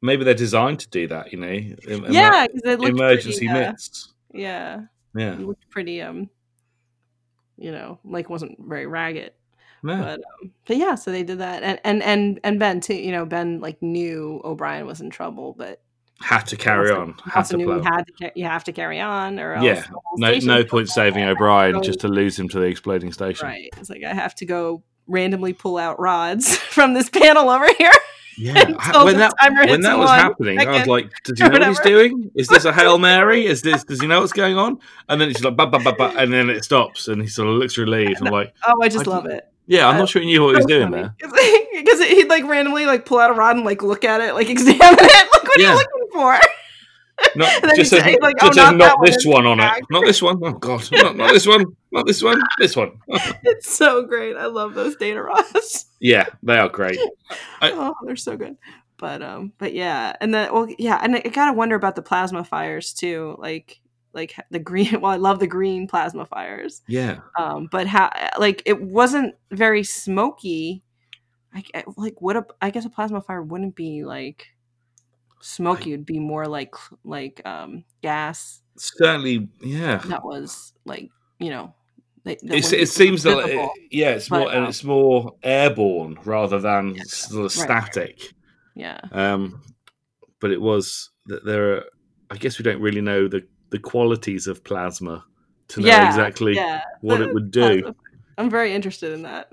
Speaker 4: Maybe they're designed to do that. You know, em-
Speaker 5: yeah, looked
Speaker 4: emergency
Speaker 5: pretty, uh,
Speaker 4: mitts.
Speaker 5: Yeah,
Speaker 4: Yeah,
Speaker 5: it looked pretty. Um, you know, like wasn't very ragged.
Speaker 4: no.
Speaker 5: But um, but yeah, so they did that, and and and and Ben too. You know, Ben like knew O'Brien was in trouble, but
Speaker 4: had to carry on. Had to
Speaker 5: you had to you have to carry on, or else
Speaker 4: Yeah, No, no point saving. O'Brien just to lose him to the exploding station.
Speaker 5: Right, it's like I have to go randomly pull out rods from this panel over here.
Speaker 4: Yeah, when that when that was happening, I was like, "Does he know what he's doing? Is this a hail mary? Is this? Does he know what's going on?" And then it's like, bah, bah, bah, and then it stops, and he sort of looks relieved. I'm like,
Speaker 5: Oh, I just
Speaker 4: I
Speaker 5: love it.
Speaker 4: "Yeah, I'm
Speaker 5: Uh,
Speaker 4: not sure he knew what he was doing there."
Speaker 5: because he'd like randomly like pull out a rod and like look at it, like examine it. What are
Speaker 4: Yeah.
Speaker 5: you looking for?
Speaker 4: Not just
Speaker 5: he'd
Speaker 4: says,
Speaker 5: say, like,
Speaker 4: just
Speaker 5: "Oh, not
Speaker 4: not,
Speaker 5: that one,
Speaker 4: this one on it, not this one. Oh God, not, not this one, not this one, this one.
Speaker 5: it's so great. I love those data rods.
Speaker 4: yeah, they are great. I-
Speaker 5: oh, they're so good. But um, but yeah, and then well, yeah, and I, I gotta wonder about the plasma fires too. Like like the green. Well, I love the green plasma fires.
Speaker 4: Yeah,
Speaker 5: Um, but how like it wasn't very smoky. I, I- like what a I guess a plasma fire wouldn't be like smoky. It'd be more like like um gas
Speaker 4: certainly. Yeah,
Speaker 5: that was like you know They- that
Speaker 4: it seems that
Speaker 5: visible.
Speaker 4: yeah, it's
Speaker 5: But,
Speaker 4: more and
Speaker 5: um,
Speaker 4: it's more airborne rather than
Speaker 5: Yeah,
Speaker 4: sort of
Speaker 5: right.
Speaker 4: static.
Speaker 5: yeah.
Speaker 4: Um, but it was that there are. I guess we don't really know the the qualities of plasma to know
Speaker 5: yeah,
Speaker 4: exactly
Speaker 5: yeah.
Speaker 4: what it would do.
Speaker 5: I'm very interested in that.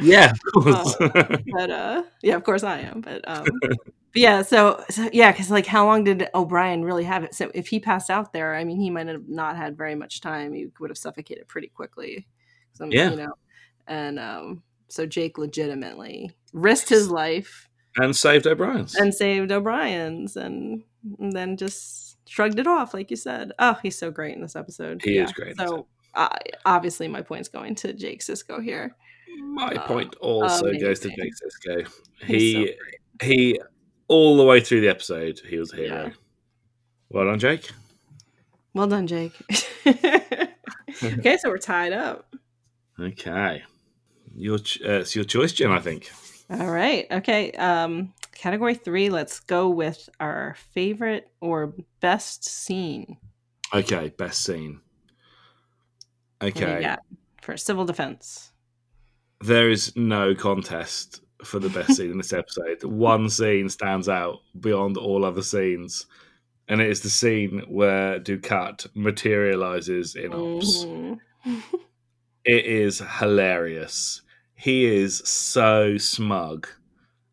Speaker 4: Yeah, of course.
Speaker 5: but uh yeah of course i am but um yeah so, so yeah because like how long did o'brien really have it so if he passed out there i mean he might have not had very much time he would have suffocated pretty quickly Some,
Speaker 4: Yeah.
Speaker 5: you know and um so jake legitimately risked his life
Speaker 4: and saved O'Brien's.
Speaker 5: and saved o'brien's and, and then just shrugged it off like you said oh he's so great in this episode
Speaker 4: He is great
Speaker 5: so uh, obviously my point's going to jake sisko here
Speaker 4: My
Speaker 5: uh,
Speaker 4: point also goes to
Speaker 5: amazing.
Speaker 4: Jake
Speaker 5: so
Speaker 4: He
Speaker 5: great.
Speaker 4: he all the way through the episode he was a hero.
Speaker 5: Yeah.
Speaker 4: Well done, Jake.
Speaker 5: Well done, Jake. okay, so we're tied up.
Speaker 4: Okay, your ch- uh, it's your choice, Jim. I think.
Speaker 5: All right. Okay. Um, category three. Let's go with our favorite or best scene.
Speaker 4: Okay, best scene.
Speaker 5: What do you
Speaker 4: Okay,
Speaker 5: got for civil defense.
Speaker 4: there is no contest for the best scene in this episode. One scene stands out beyond all other scenes, and it is the scene where Dukat materializes in ops.
Speaker 5: Mhm.
Speaker 4: It is hilarious. He is so smug.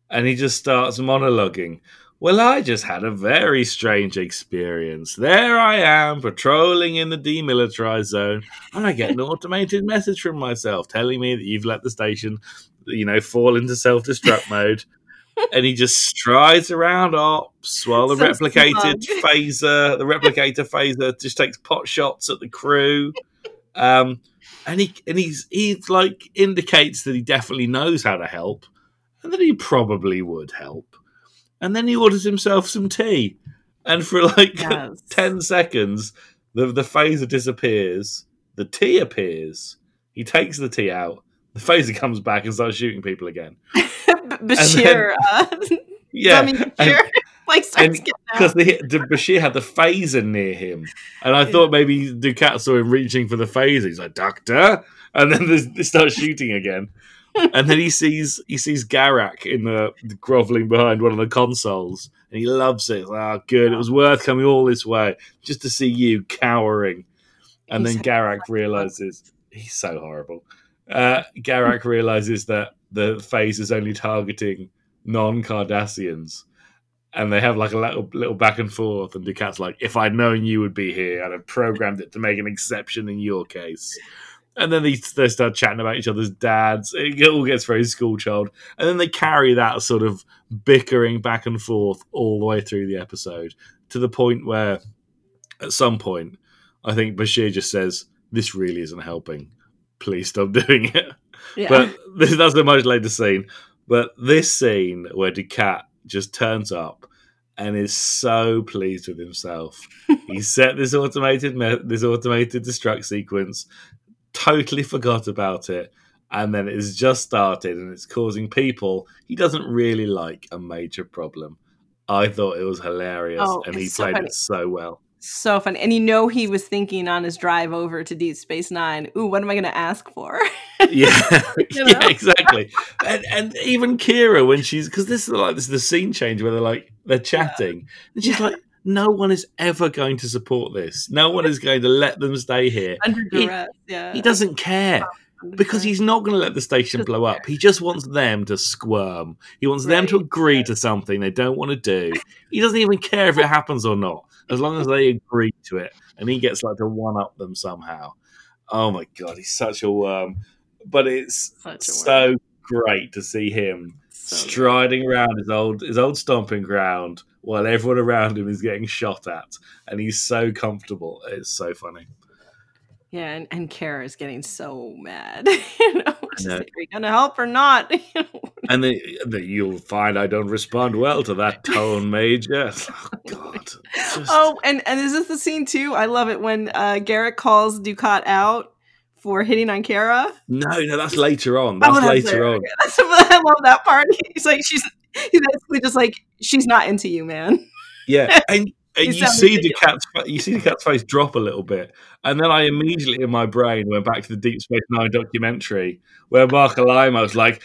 Speaker 4: And he just starts monologuing. Well, I just had a very strange experience. There I am, patrolling in the demilitarized zone, and I get an automated message from myself telling me that you've let the station, you know, fall into self destruct mode. And he just strides around ops while the
Speaker 5: So
Speaker 4: replicated
Speaker 5: smug.
Speaker 4: phaser, the replicator phaser, just takes pot shots at the crew. Um, and he and he's he's like indicates that he definitely knows how to help, and that he probably would help. And then he orders himself some tea, and for like
Speaker 5: Yes.
Speaker 4: ten seconds, the the phaser disappears, the tea appears. He takes the tea out. The phaser comes back and starts shooting people again.
Speaker 5: Bashir. uh,
Speaker 4: Yeah,
Speaker 5: Bashir. like starts
Speaker 4: because the, the Bashir had the phaser near him, and I thought maybe Dukat saw him reaching for the phaser. He's like, "Doctor," and then they start shooting again. and then he sees he sees Garak in the groveling behind one of the consoles, and he loves it. Ah, good. It was worth coming all this way just to see you cowering. And
Speaker 5: He's
Speaker 4: then Garak realizes he's so horrible. Uh, Garak realizes that the phase is only targeting non-Cardassians, and they have like a little, little back and forth. And Dukat's like, "If I'd known you would be here, I'd have programmed it to make an exception in your case." And then they, they start chatting about each other's dads. It all gets very school child, and then they carry that sort of bickering back and forth all the way through the episode to the point where, at some point, I think Bashir just says, "This really isn't helping. Please stop doing it."
Speaker 5: Yeah.
Speaker 4: But this, that's a much later scene. But this scene where Dukat just turns up and is so pleased with himself. he set this automated me- this automated destruct sequence, totally forgot about it, and then it's just started and it's causing people he doesn't really like a major problem. I thought it was hilarious,
Speaker 5: Oh,
Speaker 4: and he
Speaker 5: so
Speaker 4: played it so well.
Speaker 5: So funny. And you know he was thinking on his drive over to Deep Space Nine, ooh, what am I gonna ask for?
Speaker 4: yeah,
Speaker 5: You know?
Speaker 4: yeah, exactly. And and even Kira when she's because this is like this is the scene change where they're like they're chatting and she's
Speaker 5: Yeah.
Speaker 4: like, no one is ever going to support this. No one is going to let them stay here.
Speaker 5: Under
Speaker 4: He-
Speaker 5: yeah.
Speaker 4: He doesn't care because he's not going to let the station blow up. He just wants them to squirm. He wants them to agree to something they don't want to do. He doesn't even care if it happens or not, as long as they agree to it. And he gets like to one up them somehow. Oh my god, he's such a worm. But it's
Speaker 5: a
Speaker 4: so great to see him
Speaker 5: So good.
Speaker 4: striding around his old his old stomping ground while everyone around him is getting shot at, and he's so comfortable. It's so funny.
Speaker 5: Yeah, and, and Kira is getting so mad. you know, she's like, are you gonna help or not?
Speaker 4: And then, then you'll find I don't respond well to that tone, Major. Oh, God. Just-
Speaker 5: oh, and and is this the scene too? I love it when uh, Garak calls Dukat out for hitting on Kira.
Speaker 4: no, no, that's later on. That's
Speaker 5: Oh,
Speaker 4: later
Speaker 5: there.
Speaker 4: on.
Speaker 5: Okay, That's, I love that part. He's like, she's he's basically just like, she's not into you, man.
Speaker 4: Yeah, and Uh, and
Speaker 5: You
Speaker 4: you see Dukat's you see Dukat's face drop a little bit, and then I immediately in my brain went back to the Deep Space Nine documentary where Marc Alaimo's like,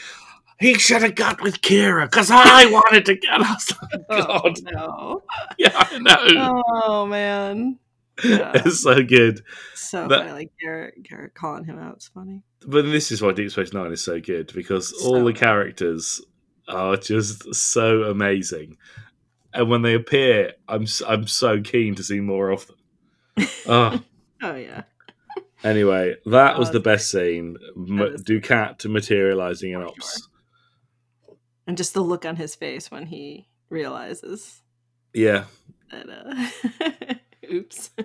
Speaker 4: "He should have got with Kira because I wanted to." get us. Oh, God,
Speaker 5: Oh, no.
Speaker 4: yeah, I know.
Speaker 5: Oh man. Yeah.
Speaker 4: It's so good.
Speaker 5: So
Speaker 4: That-
Speaker 5: funny. Like Garak, Garak calling him out. It's funny.
Speaker 4: But this is why Deep Space Nine is so good because
Speaker 5: So
Speaker 4: all the characters are just so amazing, and when they appear, I'm I'm so keen to see more of them. Oh,
Speaker 5: Oh yeah.
Speaker 4: anyway, that
Speaker 5: Oh,
Speaker 4: was the
Speaker 5: that's
Speaker 4: best scene. M-
Speaker 5: is
Speaker 4: Dukat materializing in ops.
Speaker 5: And just the look on his face when he realizes
Speaker 4: Yeah.
Speaker 5: that. uh Oops.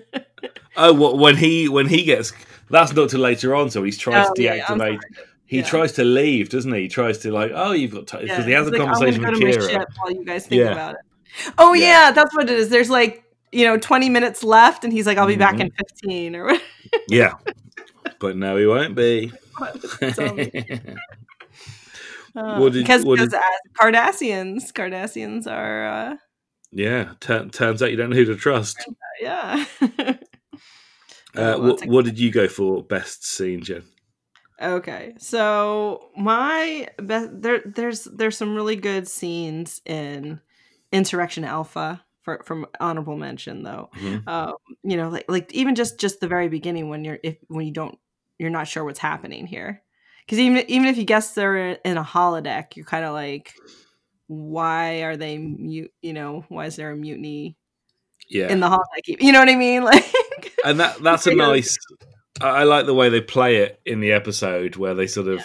Speaker 4: Oh, what when he when he gets that's not till later on. So he's tries
Speaker 5: Oh,
Speaker 4: to
Speaker 5: yeah, yeah,
Speaker 4: deactivate. he
Speaker 5: Yeah.
Speaker 4: tries to leave, doesn't he? He tries to like, oh, you've got because
Speaker 5: Yeah,
Speaker 4: he has a
Speaker 5: like,
Speaker 4: conversation
Speaker 5: I'm
Speaker 4: with
Speaker 5: gonna go my
Speaker 4: Kira.
Speaker 5: ship while you guys think about it. Oh
Speaker 4: Yeah.
Speaker 5: yeah. that's what it is. There's like you know 20 minutes left, and he's like, "I'll be back
Speaker 4: Mhm.
Speaker 5: in 15 or whatever.
Speaker 4: Yeah, but no, he won't be.
Speaker 5: Uh,
Speaker 4: What did-
Speaker 5: because
Speaker 4: what did-
Speaker 5: because, uh, Cardassians, Cardassians are uh,
Speaker 4: yeah, tur- turns out you don't know who to trust.
Speaker 5: yeah.
Speaker 4: Uh, what, what did you go for best scene, Jen?
Speaker 5: Okay, so my best there there's there's some really good scenes in Insurrection Alpha for from honorable mention though.
Speaker 4: Mhm.
Speaker 5: Um, you know, like like even just just the very beginning when you're if when you don't you're not sure what's happening here, because even even if you guess they're in a holodeck, you're kind of like, why are they mute? You know, why is there a mutiny
Speaker 4: Yeah,
Speaker 5: in the holodeck? You know what I mean? Like,
Speaker 4: and that that's a nice. I, I like the way they play it in the episode where they sort of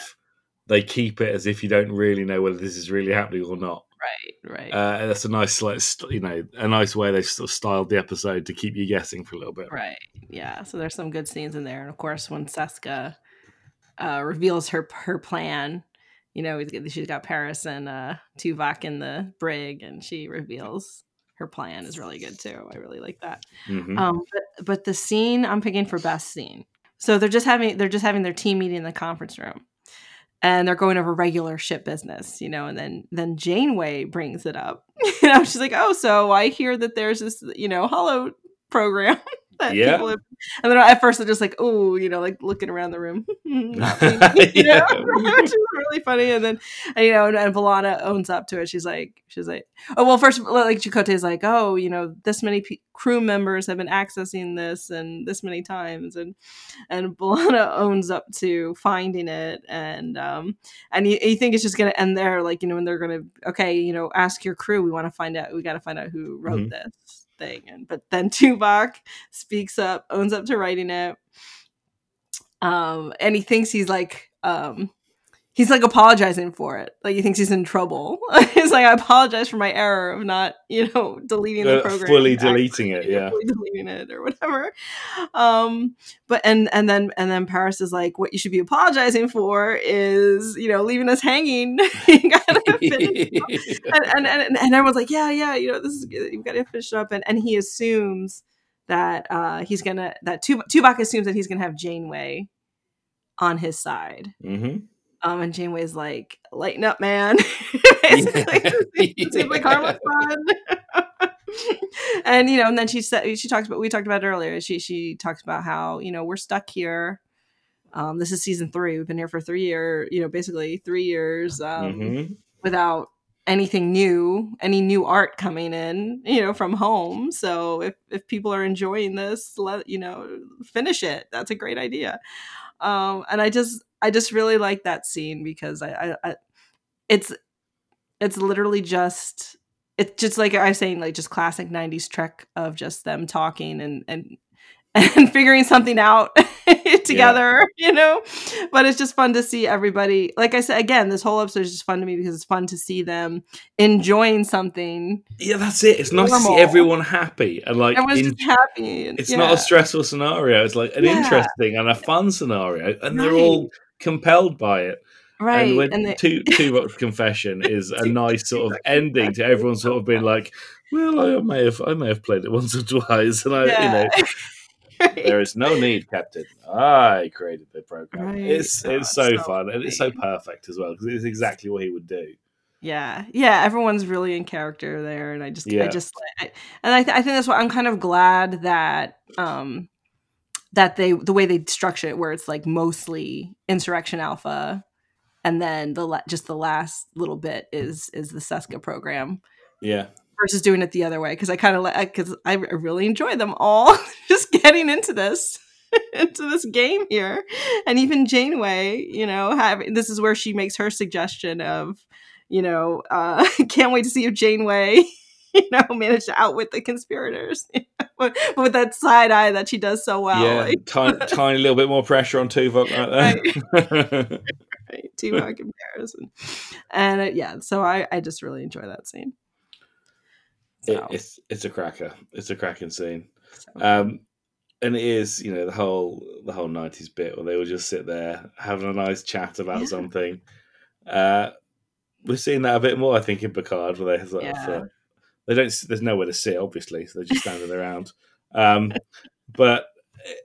Speaker 4: they keep it as if you don't really know whether this is really happening or not.
Speaker 5: Right, right.
Speaker 4: Uh, that's a nice, like, st- you know, a nice way they sort of styled the episode to keep you guessing for a little bit.
Speaker 5: Right. Yeah. So there's some good scenes in there, and of course, when Seska uh, reveals her her plan, you know, she's got Paris and uh, Tuvok in the brig, and she reveals her plan is really good too. I really like that.
Speaker 4: hmm
Speaker 5: Um, but but the scene I'm picking for best scene. So they're just having they're just having their team meeting in the conference room, and they're going over regular ship business, you know. And then then Janeway brings it up. you know, she's like, "Oh, so I hear that there's this you know holo program
Speaker 4: Yeah.
Speaker 5: people have." And then at first they're just like, "Oh, you know, like looking around the room." You know?
Speaker 4: Yeah.
Speaker 5: which is really funny. And then and, you know, and, and B'Elanna owns up to it. She's like, she's like, oh well, first like Chakotay is like, oh, you know, this many pe- crew members have been accessing this and this many times, and and B'Elanna owns up to finding it, and um, and you, you think it's just gonna end there, like you know, when they're gonna okay, you know, ask your crew, we want to find out, we got to find out who wrote
Speaker 4: Mhm.
Speaker 5: this thing, and but then Tuvok speaks up, owns up to writing it, um, and he thinks he's like um he's like apologizing for it. Like he thinks he's in trouble. he's like, I apologize for my error of not, you know, deleting the
Speaker 4: Uh,
Speaker 5: program.
Speaker 4: fully deleting it, yeah.
Speaker 5: fully deleting it or whatever. Um, but and and then and then Paris is like, what you should be apologizing for is, you know, leaving us hanging. you gotta finish and, and, and, and everyone's like, yeah, yeah, you know, this is good. You've got to finish it up. And, and he assumes that uh, he's gonna that Tuvok assumes that he's gonna have Janeway on his side.
Speaker 4: hmm
Speaker 5: Um, and Janeway's like, lighten up, man. Basically, it seems like harmless fun. and you know, and then she said she talks about we talked about it earlier. She she talks about how you know we're stuck here. Um, this is season three. We've been here for three years. You know, basically three years. Um,
Speaker 4: hmm
Speaker 5: without anything new, any new art coming in, you know, from home. So if if people are enjoying this, let you know, finish it. That's a great idea. Um, and I just I just really like that scene because I, I, I it's it's literally just it's just like I was saying, like just classic '90s Trek of just them talking and and and figuring something out together, you know. But it's just fun to see everybody. Like I said, again, this whole episode is just fun to me because it's fun to see them enjoying something.
Speaker 4: Yeah, that's it. It's nice to see everyone happy and like
Speaker 5: Everyone's
Speaker 4: in-
Speaker 5: just happy. And,
Speaker 4: it's
Speaker 5: yeah.
Speaker 4: not a stressful scenario. It's like an
Speaker 5: Yeah.
Speaker 4: interesting and a fun scenario, and they're all compelled by it.
Speaker 5: right.
Speaker 4: And when
Speaker 5: and they,
Speaker 4: two Tuvok's confession is a nice sort of ending to everyone sort of being like, "Well, I may have, I may have played it once or twice," and I, you know,
Speaker 5: Right.
Speaker 4: there is no need, Captain. I created the program.
Speaker 5: Right.
Speaker 4: It's
Speaker 5: Oh,
Speaker 4: it's so,
Speaker 5: it's
Speaker 4: fun and it's so perfect as well because it's exactly what he would do.
Speaker 5: Yeah, yeah, everyone's really in character there, and I just, I just, I, and I, th- I think that's why I'm kind of glad that, um, that they the way they structure it, where it's like mostly Insurrection Alpha, and then the la- just the last little bit is is the Seska program
Speaker 4: Yeah.
Speaker 5: Versus doing it the other way because I kind of like because I really enjoy them all just getting into this into this game here and even Janeway you know having this is where she makes her suggestion of you know uh can't wait to see if Janeway you know managed to outwit the conspirators but with that side eye that she does so well
Speaker 4: yeah.
Speaker 5: like,
Speaker 4: tiny, tiny little bit more pressure on Tuvok right there.
Speaker 5: right, to our comparison and uh, yeah so I I just really enjoy that scene
Speaker 4: It- it's it's a cracker. It's a cracking scene. Um, and it is, you know, the whole the whole nineties bit where they will just sit there having a nice chat about
Speaker 5: Yeah.
Speaker 4: something. Uh, we're seeing that a bit more, I think, in Picard, where they sort of, uh, they don't. There's nowhere to sit, obviously, so they're just standing around. Um, but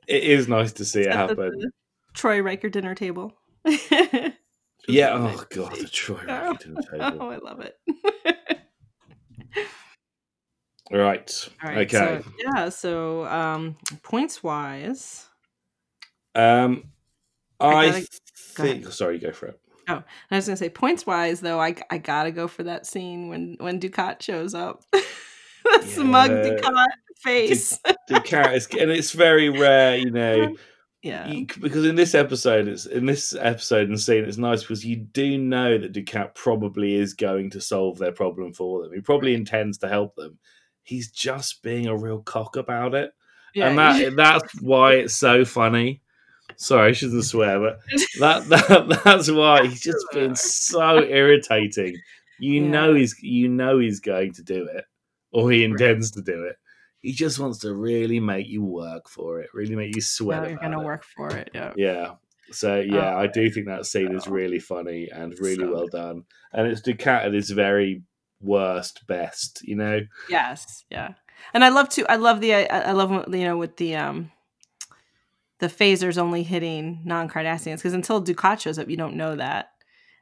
Speaker 4: it is nice to see it
Speaker 5: At the-
Speaker 4: happen.
Speaker 5: the Troi Riker dinner table.
Speaker 4: Yeah. Oh god, the
Speaker 5: Troi
Speaker 4: Riker dinner table.
Speaker 5: oh, I love it.
Speaker 4: Right.
Speaker 5: All right.
Speaker 4: okay.
Speaker 5: So, yeah. So um, points wise,
Speaker 4: um,
Speaker 5: I
Speaker 4: I,
Speaker 5: gotta- go
Speaker 4: think. Sorry, go for it.
Speaker 5: Oh, I was gonna say points wise though. I I gotta go for that scene when when Dukat shows up. that smug
Speaker 4: Yeah.
Speaker 5: Dukat face.
Speaker 4: The characters, and it's very rare, you know.
Speaker 5: yeah.
Speaker 4: you, because in this episode, it's in this episode and scene, it's nice because you do know that Dukat probably is going to solve their problem for them. He probably intends to help them. He's just being a real cock about it,
Speaker 5: yeah.
Speaker 4: and that that's why it's so funny. Sorry, I shouldn't swear, but that, that that's why he's just been so irritating. You
Speaker 5: Yeah.
Speaker 4: know he's you know he's going to do it, or he intends to do it. He just wants to really make you work for it, really make you sweat.
Speaker 5: Yeah, you're gonna work for it. Yeah.
Speaker 4: Yeah. So yeah,
Speaker 5: Oh,
Speaker 4: I do think that scene is really funny and really
Speaker 5: so
Speaker 4: well done, and it's Dukat at his very worst best. You know,
Speaker 5: Yes. Yeah. And I love to. I love the. I, I love you know with the um. The phasers only hitting non-Cardassians because until Dukat shows up, you don't know that.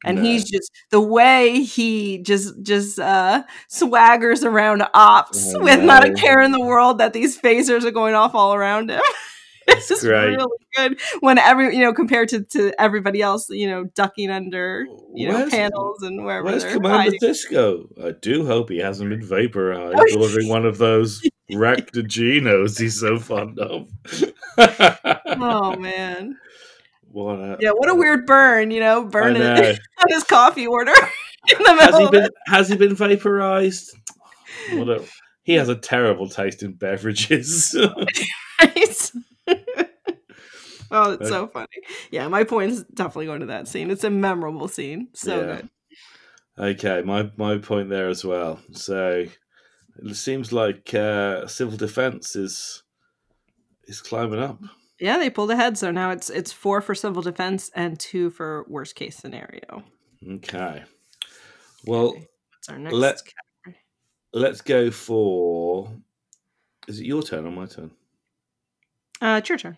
Speaker 5: and
Speaker 4: No.
Speaker 5: he's just the way he just just uh swaggers around ops
Speaker 4: I
Speaker 5: with not a care in the world that these phasers are going off all around him it's
Speaker 4: great.
Speaker 5: really good when every you know compared to, to everybody else you know ducking under you know panels and wherever
Speaker 4: Where's Commander
Speaker 5: hiding.
Speaker 4: Sisko? I do hope he hasn't been vaporized
Speaker 5: Oh,
Speaker 4: ordering one of those raktajinos he's so fond of.
Speaker 5: oh man
Speaker 4: what a,
Speaker 5: yeah what a weird burn you know burning
Speaker 4: know.
Speaker 5: on his coffee order in the
Speaker 4: Has
Speaker 5: middle
Speaker 4: he been has he been vaporized? What a, he has a terrible taste in beverages.
Speaker 5: right? oh, it's so funny. Yeah, my point is definitely going to that scene. It's a memorable scene. So
Speaker 4: Yeah.
Speaker 5: good.
Speaker 4: Okay, my my point there as well. So it seems like uh, civil defense is is climbing up.
Speaker 5: Yeah, they pulled ahead. So now it's it's four for civil defense and two for worst case scenario.
Speaker 4: Okay. Well,
Speaker 5: Okay, What's our next
Speaker 4: let-
Speaker 5: category?
Speaker 4: let's go for. Is it your turn or my turn?
Speaker 5: Uh, it's your turn.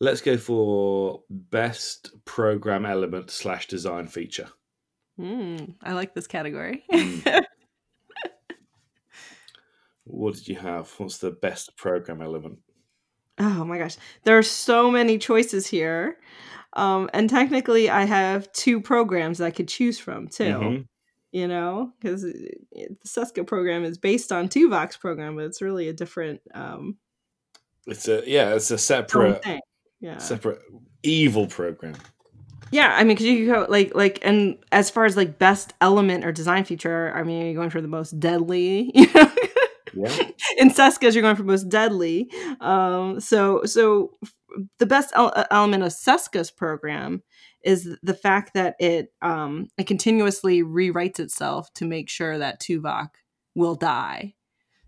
Speaker 4: Let's go for best program element slash design feature.
Speaker 5: Mm, I like this category.
Speaker 4: Mm. What did you have? What's the best program element?
Speaker 5: oh my gosh, there are so many choices here. Um, and technically, I have two programs I could choose from too.
Speaker 4: Mhm.
Speaker 5: you know, because the Seska program is based on Tuvok's program, but it's really a different um,
Speaker 4: It's a yeah, it's a separate.
Speaker 5: Yeah,
Speaker 4: separate evil program.
Speaker 5: yeah. I mean, because you go like like, and as far as like best element or design feature, I mean, you're going for the most deadly. You know,
Speaker 4: Yeah.
Speaker 5: in Seska's, you're going for most deadly. Um, so so the best el- element of Seska's program is the fact that it um, it continuously rewrites itself to make sure that Tuvok will die.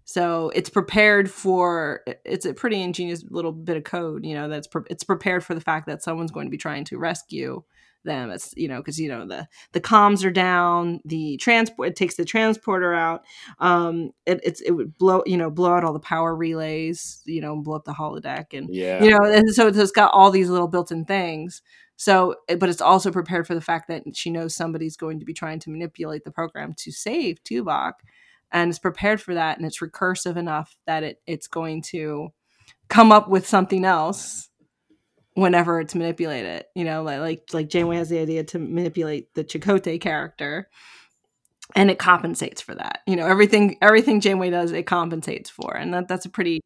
Speaker 5: So it's prepared for it's a pretty ingenious little bit of code, you know, that's pre- it's prepared for the fact that someone's going to be trying to rescue them. It's you know because you know the the comms are down, the transport it takes the transporter out. Um, it, it's it would blow you know blow out all the power relays, you know, blow up the holodeck, and
Speaker 4: Yeah.
Speaker 5: you know, and so it's got all these little built-in things. So, eh, but it's also prepared for the fact that she knows somebody's going to be trying to manipulate the program to save Tuvok, and it's prepared for that, and it's recursive enough that it it's going to come up with something else whenever it's manipulated. You know, like like like Janeway has the idea to manipulate the Chakotay character, and it compensates for that. You know, everything everything Janeway does, it compensates for, and that that's a pretty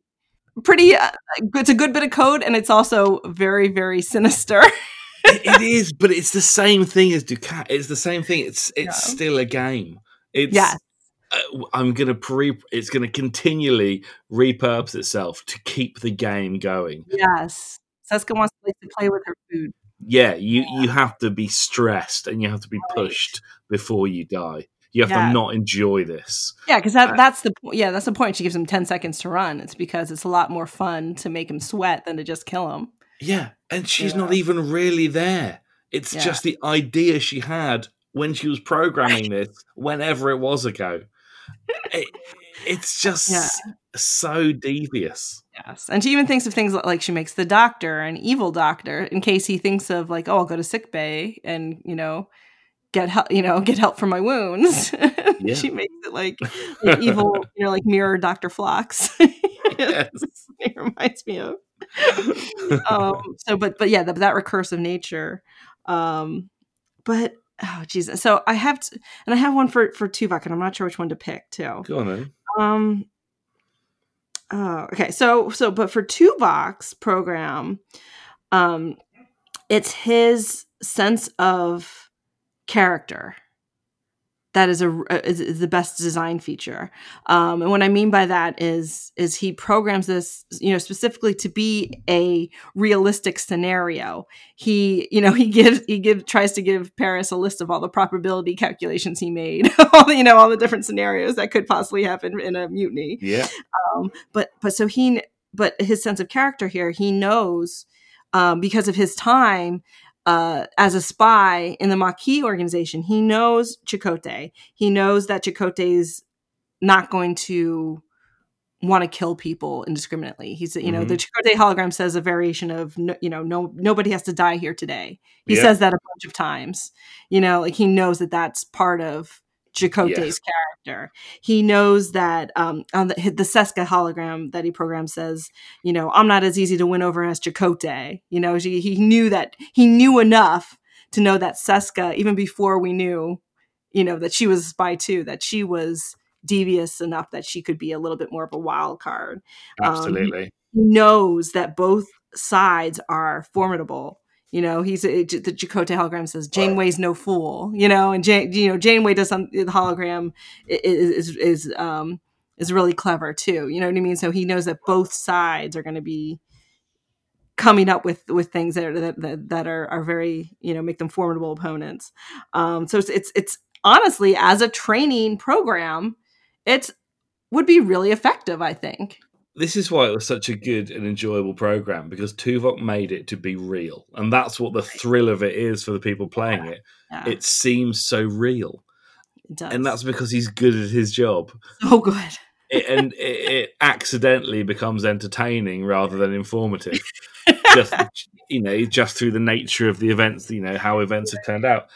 Speaker 5: pretty uh, it's a good bit of code and it's also very very sinister
Speaker 4: it, it is, but it's the same thing as Dukat. It's the same thing. It's it's
Speaker 5: Yeah.
Speaker 4: still a game. It's
Speaker 5: Yes.
Speaker 4: Uh, I'm gonna pre. It's gonna continually repurpose itself to keep the game going.
Speaker 5: yes seska wants to, play with her food
Speaker 4: Yeah, you you have to be stressed and you have to be
Speaker 5: Right.
Speaker 4: pushed before you die. You have
Speaker 5: Yeah.
Speaker 4: to not enjoy this.
Speaker 5: yeah because that,
Speaker 4: Uh,
Speaker 5: that's the yeah that's the point she gives him 10 seconds to run it's because it's a lot more fun to make him sweat than to just kill him
Speaker 4: Yeah, and she's
Speaker 5: Yeah.
Speaker 4: not even really there. It's
Speaker 5: Yeah.
Speaker 4: just the idea she had when she was programming this, whenever it was ago. It, it's just
Speaker 5: Yeah.
Speaker 4: so devious.
Speaker 5: yes and she even thinks of things like she makes the doctor an evil doctor in case he thinks of like oh i'll go to sick bay and you know get help you know get help for my wounds
Speaker 4: Yeah.
Speaker 5: she makes it like, like evil you know like mirror dr phlox
Speaker 4: Yes.
Speaker 5: it reminds me of um so but but yeah that, that recursive nature um but oh jesus. So i have t- and i have one for for tuvok and i'm not sure which one to pick too.
Speaker 4: Go on then.
Speaker 5: um oh okay. So so but for tuvok's program um it's his sense of character that is a is, is the best design feature. Um, and what i mean by that is is he programs this you know specifically to be a realistic scenario. He you know he gives he gives tries to give paris a list of all the probability calculations he made all the, you know all the different scenarios that could possibly happen in a mutiny.
Speaker 4: Yeah.
Speaker 5: um, but but so he but his sense of character here he knows um, because of his time uh, as a spy in the Maquis organization he knows Chakotay. He knows that Chakotay's not going to want to kill people indiscriminately. He's you know the Chakotay hologram says a variation of no, you know no nobody has to die here today. He
Speaker 4: Yeah.
Speaker 5: says that a bunch of times. You know like he knows that that's part of Chakotay's
Speaker 4: Yes.
Speaker 5: character he knows that um, on the, the Seska hologram that he programmed says, you know, I'm not as easy to win over as Chakotay. You know, he, he knew that he knew enough to know that Seska, even before we knew, you know, that she was a spy too, that she was devious enough that she could be a little bit more of a wild card. Um,
Speaker 4: Absolutely.
Speaker 5: He knows that both sides are formidable. You know, he's it, the Chakotay hologram says Janeway's no fool. You know, and Jane, you know, Janeway does some the hologram i- i- is is um is really clever too. You know what I mean? So he knows that both sides are going to be coming up with with things that are, that, that that are are very you know make them formidable opponents. Um, so it's it's it's honestly as a training program, it's would be really effective. I think.
Speaker 4: This is why it was such a good and enjoyable program because Tuvok made it to be real, and that's what the thrill of it is for the people playing it.
Speaker 5: Yeah,
Speaker 4: It seems so real,
Speaker 5: it does.
Speaker 4: and that's because he's good at his job.
Speaker 5: Oh, good.
Speaker 4: it, and it, it accidentally becomes entertaining rather than informative. just you know, just through the nature of the events, you know, how events have turned out.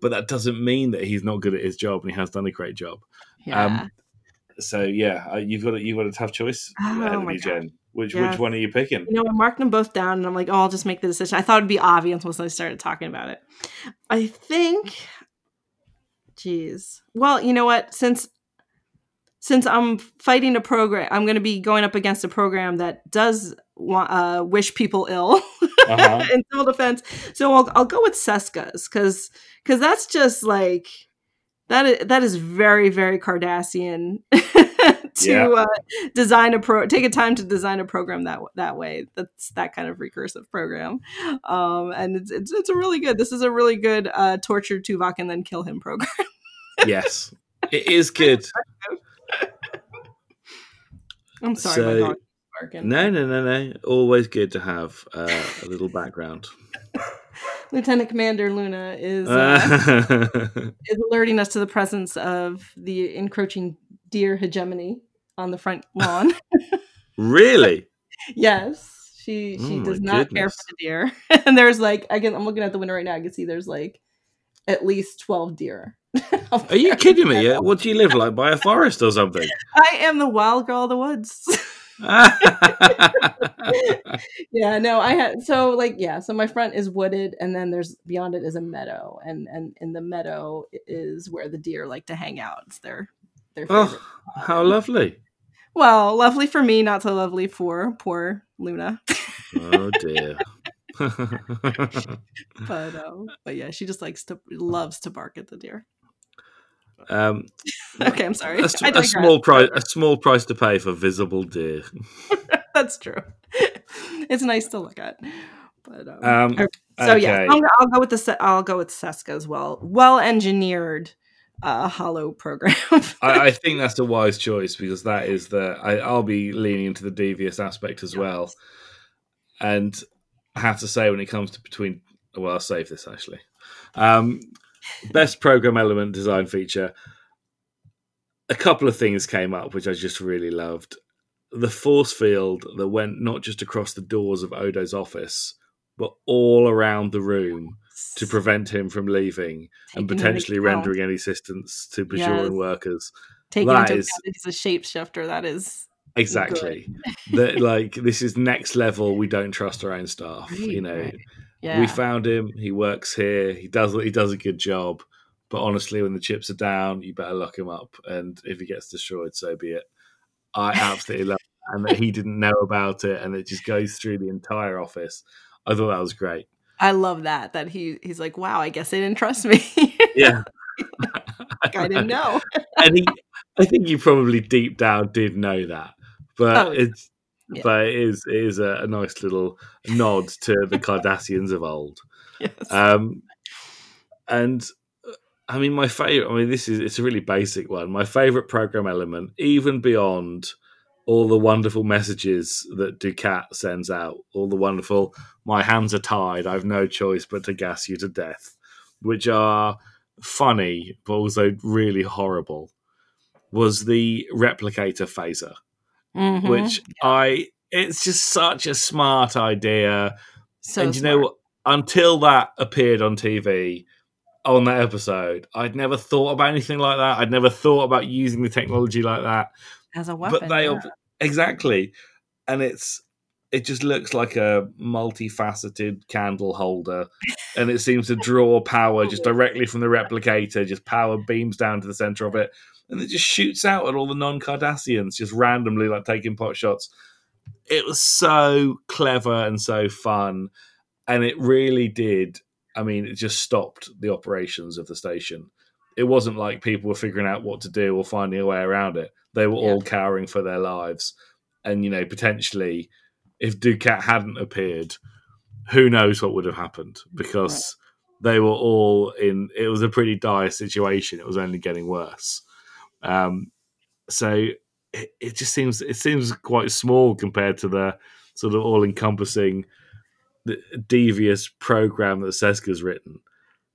Speaker 4: But that doesn't mean that he's not good at his job, and he has done a great job.
Speaker 5: Yeah.
Speaker 4: Um, so yeah, uh, you've got a, you've got a tough choice
Speaker 5: Oh,
Speaker 4: ahead of
Speaker 5: my
Speaker 4: you, Jen. Which
Speaker 5: Yes.
Speaker 4: which one are you picking?
Speaker 5: you know, I marked them both down, and I'm like, oh, I'll just make the decision. I thought it'd be obvious once I started talking about it. I think, geez, well, you know what? Since since I'm fighting a program, I'm going to be going up against a program that does want uh, wish people ill
Speaker 4: Uh-huh.
Speaker 5: in civil defense. So I'll I'll go with Seska's because because that's just like that is that is very very Cardassian to
Speaker 4: Yeah.
Speaker 5: uh, design a pro take a time to design a program that that way. That's that kind of recursive program, um, and it's, it's it's a really good. This is a really good uh, torture Tuvok and then kill him program.
Speaker 4: yes, it is good.
Speaker 5: I'm sorry,
Speaker 4: So-
Speaker 5: my dog is barking.
Speaker 4: No, no, no, no. Always good to have uh, a little background.
Speaker 5: Lieutenant Commander Luna is uh, is alerting us to the presence of the encroaching deer hegemony on the front lawn.
Speaker 4: really?
Speaker 5: yes, she she
Speaker 4: Oh
Speaker 5: does not care for the deer. and there's like I can I'm looking at the window right now. I can see there's like at least twelve deer.
Speaker 4: Are you kidding me? Yeah? What do you live like by a forest or something?
Speaker 5: I am the wild girl of the woods. yeah, no, I had so like yeah, so my front is wooded, and then there's beyond it is a meadow, and and in the meadow is where the deer like to hang out. It's their their favorite.
Speaker 4: oh, how lovely!
Speaker 5: Well, lovely for me, not so lovely for poor Luna.
Speaker 4: Oh dear.
Speaker 5: but um, but yeah, she just likes to loves to bark at the deer.
Speaker 4: Um,
Speaker 5: Okay, I'm sorry.
Speaker 4: a, a small price, a small price to pay for visible deer.
Speaker 5: That's true. it's nice to look at. But um,
Speaker 4: Um,
Speaker 5: so yeah. I'll, I'll go with the I'll go with Seska as well. Well engineered uh holo program.
Speaker 4: I, I think that's a wise choice because that is the I, I'll be leaning into the devious aspect as well, and I have to say when it comes to between well I'll save this actually, um, best program element design feature. A couple of things came up which I just really loved. The force field that went not just across the doors of Odo's office, but all around the room to prevent him from leaving and
Speaker 5: Taking into
Speaker 4: potentially rendering any assistance to Bajoran
Speaker 5: Yes.
Speaker 4: workers.
Speaker 5: taking
Speaker 4: that
Speaker 5: into
Speaker 4: is-
Speaker 5: account he's a shapeshifter. That is
Speaker 4: Exactly. that like this is next level. We don't trust our own staff.
Speaker 5: Right,
Speaker 4: you know,
Speaker 5: right. Yeah.
Speaker 4: we found him. He works here. He does he does a good job. But honestly, when the chips are down, you better lock him up. And if he gets destroyed, so be it. I absolutely love that. and that he didn't know about it, and it just goes through the entire office. I thought that was great.
Speaker 5: I love that that he he's like, wow, I guess they didn't trust me.
Speaker 4: Yeah,
Speaker 5: Like, I didn't know.
Speaker 4: and he, I think you probably deep down did know that, but
Speaker 5: Oh,
Speaker 4: it's,
Speaker 5: Yeah.
Speaker 4: but it is it is a, a nice little nod to the Cardassians of old.
Speaker 5: yes.
Speaker 4: Um, and uh, I mean, my favorite. I mean, this is it's a really basic one. My favorite program element, even beyond all the wonderful messages that Dukat sends out, all the wonderful "my hands are tied, I've no choice but to gas you to death," which are funny but also really horrible, was the replicator phaser
Speaker 5: Mhm.
Speaker 4: which I it's just such a smart idea.
Speaker 5: so
Speaker 4: and you know
Speaker 5: smart.
Speaker 4: what? Until that appeared on TV on that episode, I'd never thought about anything like that. I'd never thought about using the technology like that.
Speaker 5: as a weapon.
Speaker 4: but they
Speaker 5: yeah.
Speaker 4: exactly, and it's it just looks like a multifaceted candle holder, and it seems to draw power just directly from the replicator. Just power beams down to the center of it, and it just shoots out at all the non-Cardassians, just randomly, like taking pot shots. It was so clever and so fun, and it really did. I mean, it just stopped the operations of the station. It wasn't like people were figuring out what to do or finding a way around it. They were
Speaker 5: Yeah.
Speaker 4: all cowering for their lives, and you know, potentially, if Dukat hadn't appeared, who knows what would have happened because they were all in. It was a pretty dire situation. It was only getting worse. Um, so it, it just seems it seems quite small compared to the sort of all encompassing devious program that Seska's written.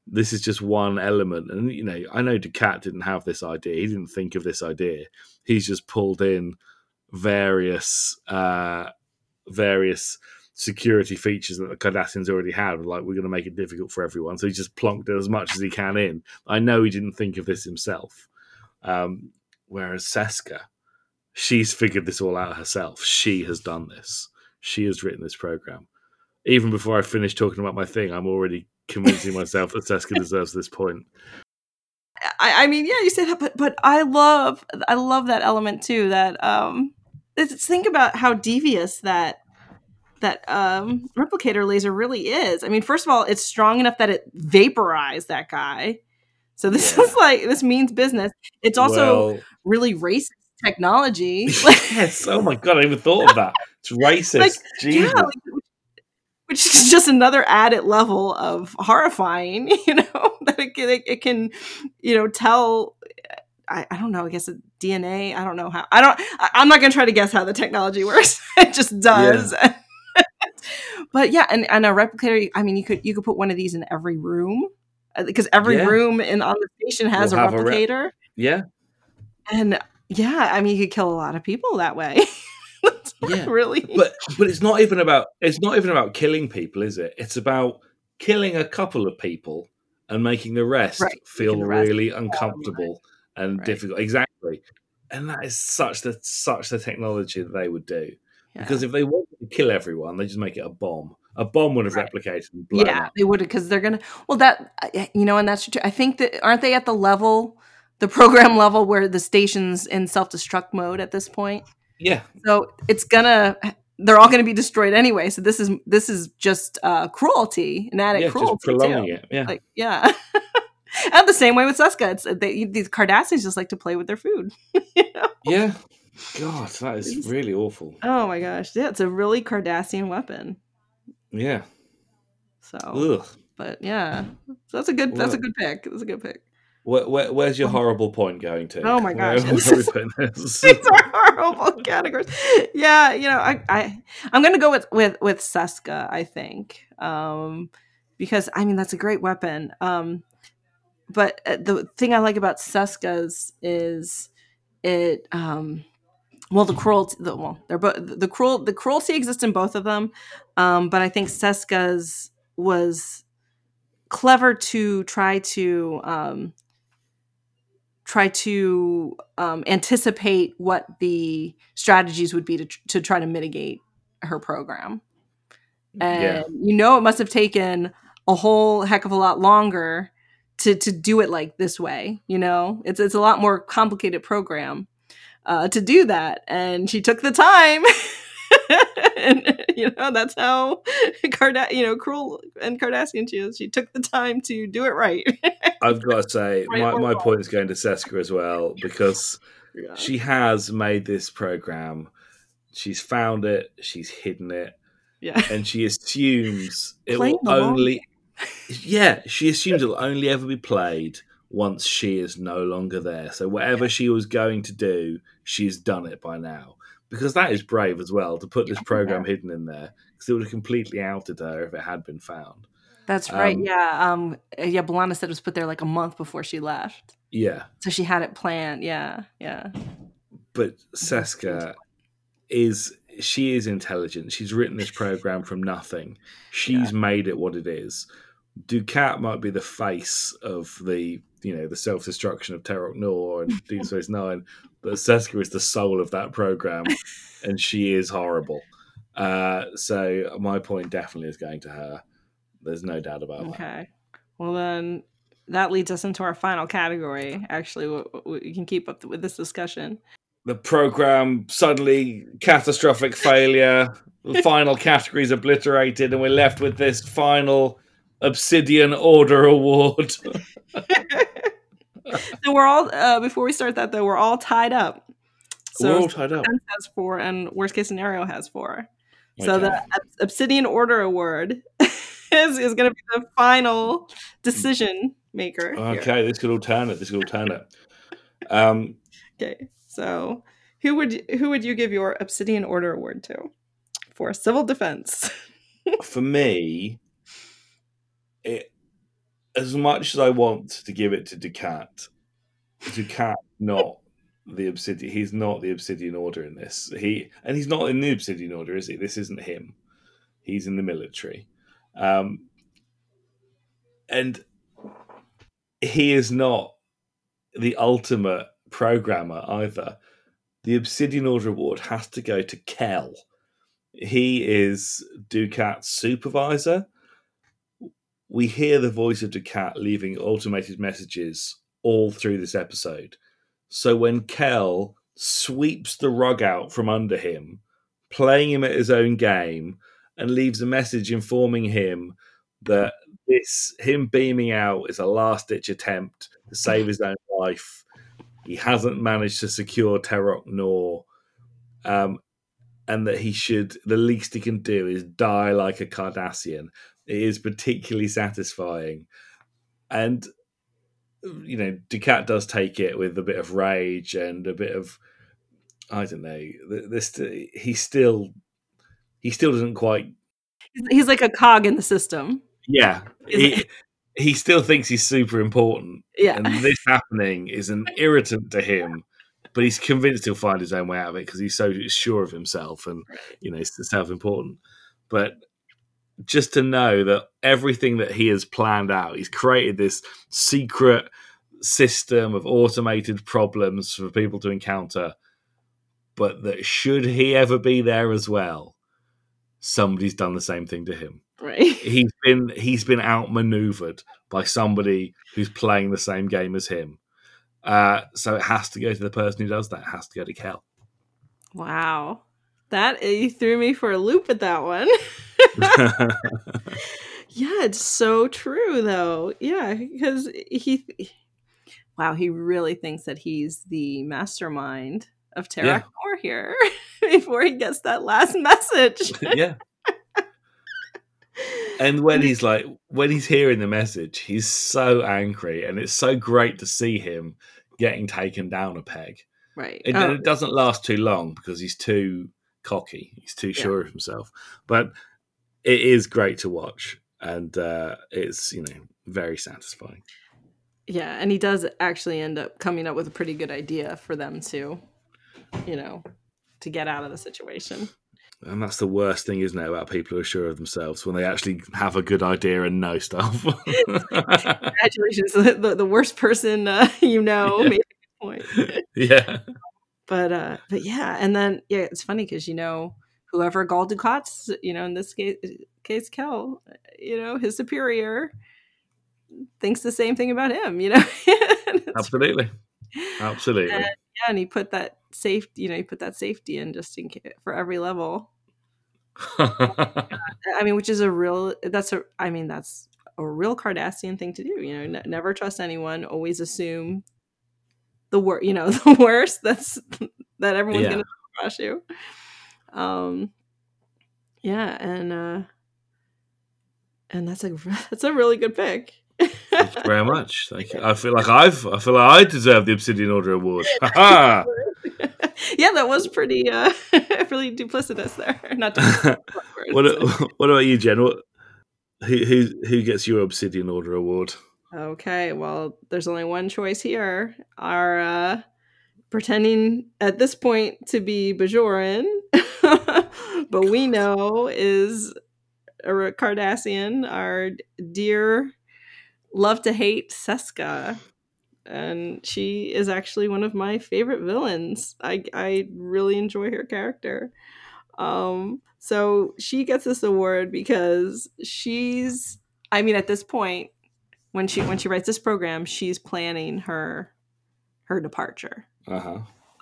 Speaker 4: This is just one element, and you know, I know Dukat didn't have this idea. He didn't think of this idea. He's just pulled in various uh, various security features that the Cardassians already had. Like we're going to make it difficult for everyone, so he just plonked as much as he can in. I know he didn't think of this himself. Um, whereas Seska, she's figured this all out herself. She has done this. She has written this program. Even before I finish talking about my thing, I'm already convincing myself that Seska deserves this point.
Speaker 5: I, I mean, yeah, you say that, but but I love I love that element too. That um, it's, think about how devious that that um replicator laser really is. I mean, first of all, it's strong enough that it vaporized that guy. So this
Speaker 4: Yeah.
Speaker 5: is like this means business. It's also
Speaker 4: Well,
Speaker 5: really racist technology.
Speaker 4: Yes. Oh my god, I even thought of that. It's racist.
Speaker 5: Like,
Speaker 4: Jesus.
Speaker 5: yeah, like, which is just another added level of horrifying. You know that it can, it, it can you know tell. I, I don't know. I guess DNA. I don't know how. I don't. I, I'm not going to try to guess how the technology works. it just does. but yeah, and, and a replicator. I mean, you could you could put one of these in every room Uh, because every
Speaker 4: Yeah.
Speaker 5: room in on the station has
Speaker 4: Will
Speaker 5: a
Speaker 4: have a
Speaker 5: replicator,
Speaker 4: Yeah,
Speaker 5: and yeah, I mean, you could kill a lot of people that way.
Speaker 4: Yeah.
Speaker 5: really.
Speaker 4: but but it's not even about it's not even about killing people, is it? It's about killing a couple of people and making the rest
Speaker 5: Right,
Speaker 4: feel
Speaker 5: the rest
Speaker 4: really uncomfortable and
Speaker 5: Right.
Speaker 4: difficult. Exactly, and that is such the such the technology that they would do.
Speaker 5: yeah.
Speaker 4: Because if they wanted to kill everyone, they just make it a bomb. A bomb would have
Speaker 5: Right.
Speaker 4: replicated and blown
Speaker 5: yeah
Speaker 4: up.
Speaker 5: they would because they're gonna well that you know and that's true i think that aren't they at the level the program level where the station's in self-destruct mode at this point
Speaker 4: Yeah,
Speaker 5: so it's gonna they're all gonna be destroyed anyway so this is this is just uh cruelty an added
Speaker 4: yeah,
Speaker 5: cruelty
Speaker 4: just prolonging
Speaker 5: too.
Speaker 4: it. Yeah,
Speaker 5: like yeah and the same way with Seska. It's they, these Cardassians just like to play with their food. You know?
Speaker 4: yeah. God, that is really awful.
Speaker 5: Oh my gosh, yeah, it's a really Cardassian weapon.
Speaker 4: Yeah.
Speaker 5: So,
Speaker 4: Ugh.
Speaker 5: but yeah, so that's a good that's a good pick. That's a good pick.
Speaker 4: Where, where, where's your horrible point going to?
Speaker 5: Oh my
Speaker 4: Where-
Speaker 5: gosh,
Speaker 4: where
Speaker 5: this
Speaker 4: are we
Speaker 5: is-
Speaker 4: putting this?
Speaker 5: These are horrible categories. Yeah, you know, I, I I'm gonna go with with with Seska. I think um, because I mean that's a great weapon. Um, but uh, the thing I like about Seska's is it um, well the cruelty the, well they're both the cruel the cruelty exists in both of them, um, but I think Seska's was clever to try to um, try to um, anticipate what the strategies would be to, to try to mitigate her program. And
Speaker 4: Yeah.
Speaker 5: you know, it must have taken a whole heck of a lot longer to to do it like this way. You know, it's it's a lot more complicated program uh, to do that, and she took the time. and you know that's how Carda- you know cruel and Cardassian she is. She took the time to do it right.
Speaker 4: I've got to say,
Speaker 5: Right
Speaker 4: my, my
Speaker 5: wrong.
Speaker 4: point is going to Seska as well because
Speaker 5: Yeah.
Speaker 4: she has made this program. She's found it, she's hidden it,
Speaker 5: yeah.
Speaker 4: and she assumes it
Speaker 5: Playing
Speaker 4: will
Speaker 5: long
Speaker 4: only. Yeah, she assumes it will only ever be played once she is no longer there. So whatever she was going to do, she's done it by now. Because that is brave as well to put this program hidden in there, because it would have completely outed her if it had been found.
Speaker 5: That's right.
Speaker 4: Um,
Speaker 5: yeah. Um. Yeah. B'Elanna said it was put there like a month before she left,
Speaker 4: Yeah,
Speaker 5: so she had it planned. Yeah. Yeah.
Speaker 4: but Seska is she is intelligent. She's written this program from nothing. She's made it what it is. Dukat might be the face of the you know the self destruction of Terok Nor and Deep Space Nine, but Seska is the soul of that program, and she is horrible. Uh, so my point definitely is going to her. There's no doubt about that.
Speaker 5: Okay. Well, then that leads us into our final category. Actually, w- w- we can keep up with this discussion.
Speaker 4: the program suddenly catastrophic failure. The final category is obliterated, and we're left with this final Obsidian Order Award.
Speaker 5: So we're all uh, before we start that though, we're all tied up. So
Speaker 4: we're all tied up.
Speaker 5: Has four, and worst case scenario has four. So
Speaker 4: Okay.
Speaker 5: the Obsidian Order Award is, is going to be the final decision maker. here.
Speaker 4: Okay, this could all turn it. This could all turn it. Um,
Speaker 5: Okay. So who would who would you give your Obsidian Order Award to for civil defense?
Speaker 4: for me, it, as much as I want to give it to Dukat, Dukat not the Obsidian. He's not the Obsidian Order in this. He and he's not in the Obsidian Order, is he? This isn't him. He's in the military, um, and he is not the ultimate programmer either. The Obsidian Order award has to go to Kel. He is Dukat's supervisor. We hear the voice of Dukat leaving automated messages all through this episode. So when Kel sweeps the rug out from under him, playing him at his own game, and leaves a message informing him that this him beaming out is a last ditch attempt to save his own life. He hasn't managed to secure Terok Nor, um, and that he should the least he can do is die like a Cardassian. It is particularly satisfying, and you know Dukat does take it with a bit of rage and a bit of I don't know. This he still he still doesn't quite
Speaker 5: He's, like a cog in the system.
Speaker 4: Yeah, he, he still thinks he's super important,
Speaker 5: Yeah.
Speaker 4: and this happening is an irritant to him. But he's convinced he'll find his own way out of it because he's so sure of himself and you know self-important. But just to know that everything that he has planned out, he's created this secret system of automated problems for people to encounter. But that should he ever be there as well, somebody's done the same thing to him
Speaker 5: Right.
Speaker 4: he's been he's been outmaneuvered by somebody who's playing the same game as him. Uh, so it has to go to the person who does that. It has to go to Kel.
Speaker 5: Wow. That you threw me for a loop with that one. yeah, it's so true though. Yeah, because he wow, he really thinks that he's the mastermind of Terra
Speaker 4: Yeah.
Speaker 5: Core here before he gets that last message.
Speaker 4: yeah. And when he's like, when he's hearing the message, he's so angry, and it's so great to see him getting taken down a peg.
Speaker 5: right.
Speaker 4: It,
Speaker 5: Oh,
Speaker 4: it doesn't last too long because he's too cocky. He's too sure of himself. But it is great to watch, and uh, it's you know very satisfying.
Speaker 5: yeah, and he does actually end up coming up with a pretty good idea for them to, you know, to get out of the situation.
Speaker 4: And that's the worst thing, isn't it, about people who are sure of themselves when they actually have a good idea and know stuff.
Speaker 5: Congratulations, the, the, worst person uh, you know
Speaker 4: Yeah.
Speaker 5: made a good point.
Speaker 4: yeah.
Speaker 5: but uh but yeah and then yeah it's funny because you know whoever Gul Dukat's you know in this case case Kel you know his superior thinks the same thing about him you know
Speaker 4: Absolutely. Absolutely.
Speaker 5: And- yeah and he put that safety you know he put that safety in just in case for every level i mean which is a real that's a i mean that's a real cardassian thing to do you know ne- never trust anyone always assume the worst you know the worst that's that everyone's
Speaker 4: Yeah.
Speaker 5: gonna crush you um yeah and uh and that's a that's a really good pick
Speaker 4: Thank you very much. Thank you. I feel like I've I feel like I deserve the Obsidian Order Award.
Speaker 5: Yeah that was pretty uh really duplicitous there not duplicitous,
Speaker 4: what What about you, Jen? What who who who gets your Obsidian Order Award?
Speaker 5: Okay, well, there's only one choice here. Our uh pretending at this point to be Bajoran, but we know is a Cardassian, our dear love to hate Seska. And she is actually one of my favorite villains. I I really enjoy her character. Um so she gets this award because she's I mean at this point when she when she writes this program she's planning her her departure
Speaker 4: Uh huh.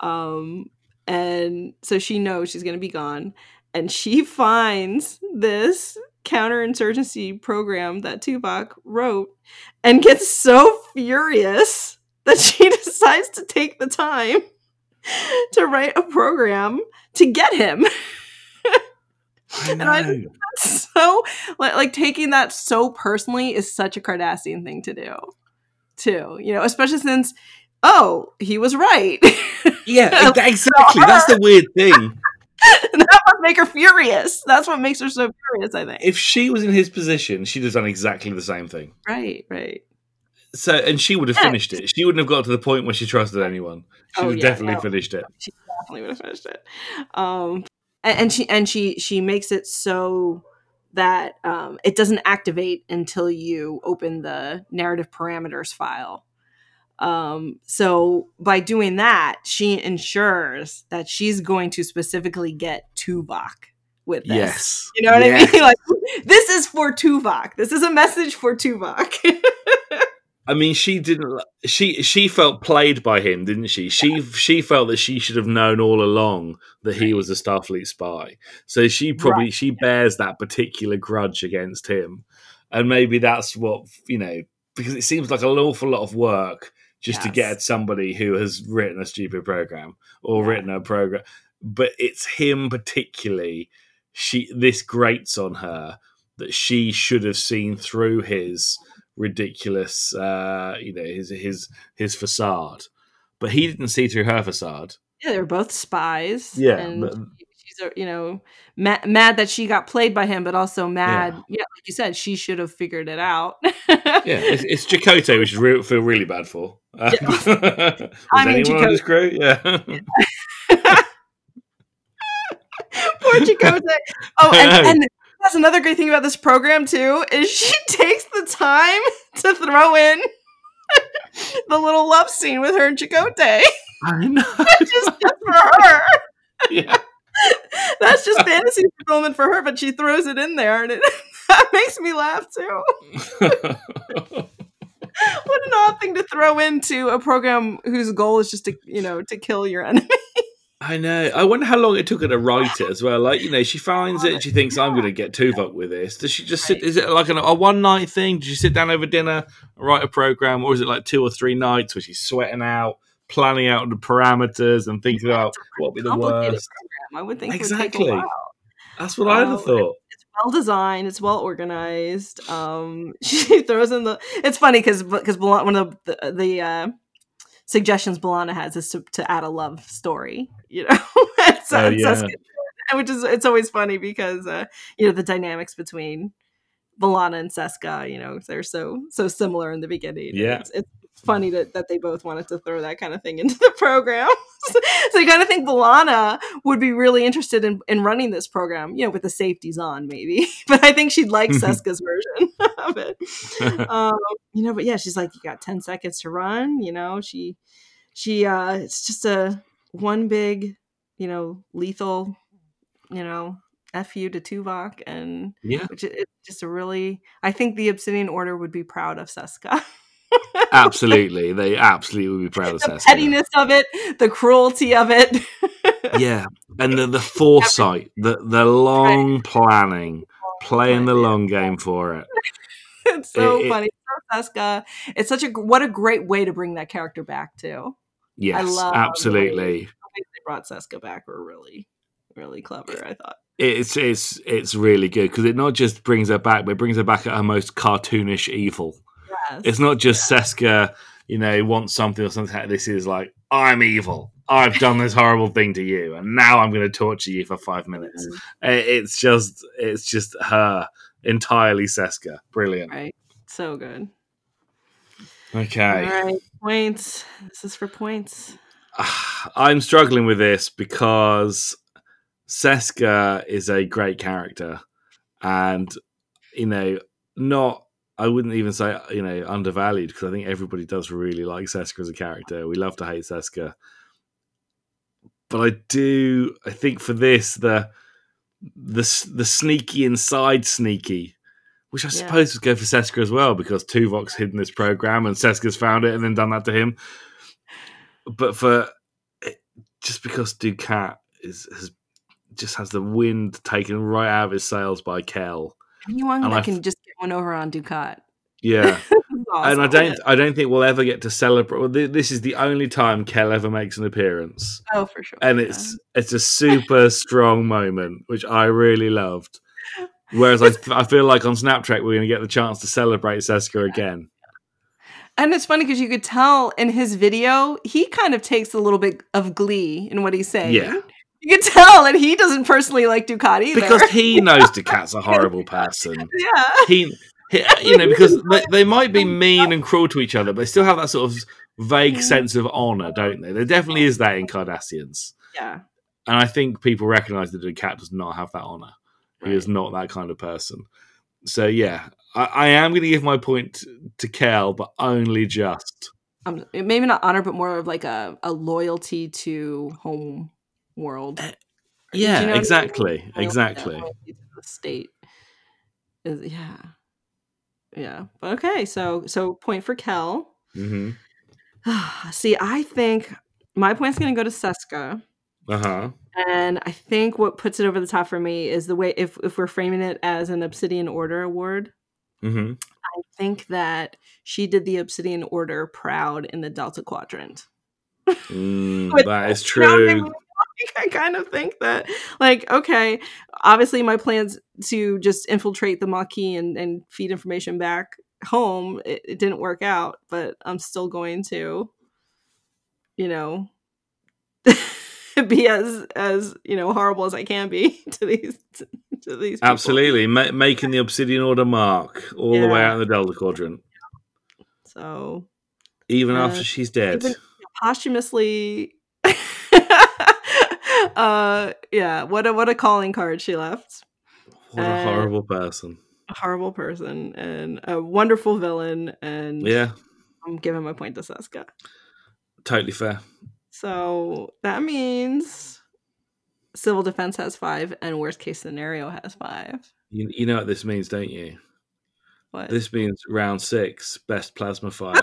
Speaker 5: um and so she knows she's going to be gone and she finds this counterinsurgency program that Tuvok wrote and gets so furious that she decides to take the time to write a program to get him
Speaker 4: I
Speaker 5: And I-
Speaker 4: know.
Speaker 5: so like, like taking that so personally is such a Cardassian thing to do, too. You know, especially since oh he was right.
Speaker 4: Yeah, exactly. That's the weird thing.
Speaker 5: that must make her furious. That's what makes her so furious. I think.
Speaker 4: If she was in his position, she'd have done exactly the same thing.
Speaker 5: right, right.
Speaker 4: So, and she would have
Speaker 5: Yeah.
Speaker 4: finished it. She wouldn't have got to the point where she trusted anyone. She
Speaker 5: Oh,
Speaker 4: would
Speaker 5: yeah,
Speaker 4: definitely
Speaker 5: no.
Speaker 4: finished it.
Speaker 5: She definitely would have finished it. Um, and, and she and she she makes it so that um, it doesn't activate until you open the narrative parameters file. Um, so by doing that, she ensures that she's going to specifically get Tuvok with this.
Speaker 4: Yes.
Speaker 5: You know what
Speaker 4: Yes.
Speaker 5: I mean? Like this is for Tuvok. This is a message for Tuvok.
Speaker 4: I mean, she didn't. She she felt played by him, didn't she? She she felt that she should have known all along that he was a Starfleet spy. So she probably she bears that particular grudge against him, and maybe that's what you know because it seems like an awful lot of work just to get at somebody who has written a stupid program or
Speaker 5: Yeah.
Speaker 4: written a program, but it's him particularly. She this grates on her that she should have seen through his ridiculous uh you know his his his facade but he didn't see through her facade
Speaker 5: yeah, they're both spies.
Speaker 4: Yeah,
Speaker 5: and you know mad, mad that she got played by him, but also mad. Yeah. like you said, she should have figured it out.
Speaker 4: Yeah, it's, it's Chakotay, which I re- feel really bad for. Uh, was
Speaker 5: I mean,
Speaker 4: anyone on this crew? Yeah.
Speaker 5: Poor Chakotay. Oh, and, and that's another great thing about this program too is she takes the time to throw in the little love scene with her and Chakotay.
Speaker 4: I know.
Speaker 5: just, just for her. That's just fantasy fulfillment for her, but she throws it in there, and it that makes me laugh too. What an odd thing to throw into a program whose goal is just to, you know, to kill your enemy.
Speaker 4: I know. I wonder how long it took her to write it as well. Like, you know, she finds it and she thinks, I'm going to get Tuvok with this. Does she just sit? Is it like an, a one night thing? Did she sit down over dinner, write a program, or is it like two or three nights where she's sweating out, planning out the parameters and thinking about what would be the worst?
Speaker 5: I would think it would
Speaker 4: Exactly.
Speaker 5: take a while.
Speaker 4: That's what I'd have thought.
Speaker 5: It's well designed. It's well organized. Um, she throws in the. It's funny because because one of the the uh, suggestions B'Elanna has is to, to add a love story. You know, so-
Speaker 4: Oh,
Speaker 5: and
Speaker 4: yeah.
Speaker 5: Which is it's always funny because uh, you know the dynamics between B'Elanna and Seska. You know, they're so so similar in the beginning.
Speaker 4: Yeah.
Speaker 5: it's, it's funny that, that they both wanted to throw that kind of thing into the program. so you kind of think B'Elanna would be really interested in, in running this program, you know, with the safeties on, maybe. But I think she'd like Seska's version of it. Um, you know, but yeah, she's like, you got 10 seconds to run, you know, she, she, uh, it's just a one big, you know, lethal, you know, F you to Tuvok and
Speaker 4: Yeah,
Speaker 5: which is it's just a really, I think the Obsidian Order would be proud of Seska.
Speaker 4: Absolutely. They absolutely would be proud of
Speaker 5: the pettiness of it, the cruelty of it.
Speaker 4: Yeah, and the, the foresight, the the long planning, playing the long game for it.
Speaker 5: it's so
Speaker 4: It- it-
Speaker 5: funny. So Seska. It's such a what a great way to bring that character back too.
Speaker 4: Yes,
Speaker 5: love
Speaker 4: absolutely.
Speaker 5: way- I think they brought Seska back were really, really clever. I thought.
Speaker 4: It's it's it's really good because it not just brings her back, but it brings her back at her most cartoonish evil.
Speaker 5: Yes.
Speaker 4: It's not just Seska, you know, wants something or something. This is like I'm evil. I've done this horrible thing to you, and now I'm going to torture you for five minutes.
Speaker 5: Mm-hmm.
Speaker 4: It's just it's just her entirely Seska. Brilliant.
Speaker 5: right. So good.
Speaker 4: Okay.
Speaker 5: All right. Points. This is for points.
Speaker 4: I'm struggling with this because Seska is a great character, and you know, not I wouldn't even say you know undervalued because I think everybody does really like Seska as a character. We love to hate Seska, but I do. I think for this the the the sneaky inside sneaky. Which I
Speaker 5: Yeah.
Speaker 4: suppose would go for Seska as well because Tuvok's hidden this program and Seska's found it and then done that to him but for just because Dukat is has just has the wind taken right out of his sails by Kel.
Speaker 5: Anyone
Speaker 4: And
Speaker 5: that
Speaker 4: I
Speaker 5: can just one over on Dukat.
Speaker 4: Yeah,
Speaker 5: is
Speaker 4: and. I don't I don't think we'll ever get to celebrate. Well, th- this is the only time Kel ever makes an appearance,
Speaker 5: Oh, for sure.
Speaker 4: and it's it's a super strong moment, which I really loved. Whereas I, I feel like on Snap Trek we're going to get the chance to celebrate Seska again.
Speaker 5: And it's funny because you could tell in his video, he kind of takes a little bit of glee in what he's saying.
Speaker 4: Yeah.
Speaker 5: You can tell that he doesn't personally like Dukat either.
Speaker 4: Because he knows Dukat's a horrible person.
Speaker 5: yeah.
Speaker 4: he, he you know because they, they might be mean and cruel to each other but they still have that sort of vague sense of honor don't they there definitely is that in cardassians
Speaker 5: Yeah.
Speaker 4: and i think people recognize that Dukat does not have that honor he is not that kind of person so yeah i, I am going to give my point to kel but only just
Speaker 5: Um, maybe not honor, but more of like a, a loyalty to home world.
Speaker 4: yeah
Speaker 5: you know what I mean?
Speaker 4: exactly exactly
Speaker 5: the state. Is, yeah. Yeah. But okay. So, so point for Kel.
Speaker 4: hmm
Speaker 5: See, I think my point's going to go to Seska.
Speaker 4: uh-huh
Speaker 5: And I think what puts it over the top for me is the way if if we're framing it as an Obsidian Order award,
Speaker 4: hmm
Speaker 5: I think that she did the Obsidian Order proud in the Delta Quadrant.
Speaker 4: mm, that is true
Speaker 5: I kind of think that, like, okay, obviously my plans to just infiltrate the Maquis and, and feed information back home, it, it didn't work out, but I'm still going to, you know, be as as you know horrible as I can be to these to these people.
Speaker 4: Absolutely, Ma- making the Obsidian Order mark all the way out in the Delta Quadrant,
Speaker 5: So
Speaker 4: even
Speaker 5: Uh,
Speaker 4: after she's dead.
Speaker 5: even- posthumously uh yeah what a what a calling card she left
Speaker 4: What a
Speaker 5: uh,
Speaker 4: horrible person.
Speaker 5: a horrible person and a wonderful villain and
Speaker 4: Yeah,
Speaker 5: i'm giving my point to seska
Speaker 4: totally fair.
Speaker 5: so that means civil defense has five and worst case scenario has five
Speaker 4: You, you know what this means, don't you?
Speaker 5: what
Speaker 4: This means round six, best plasma fire.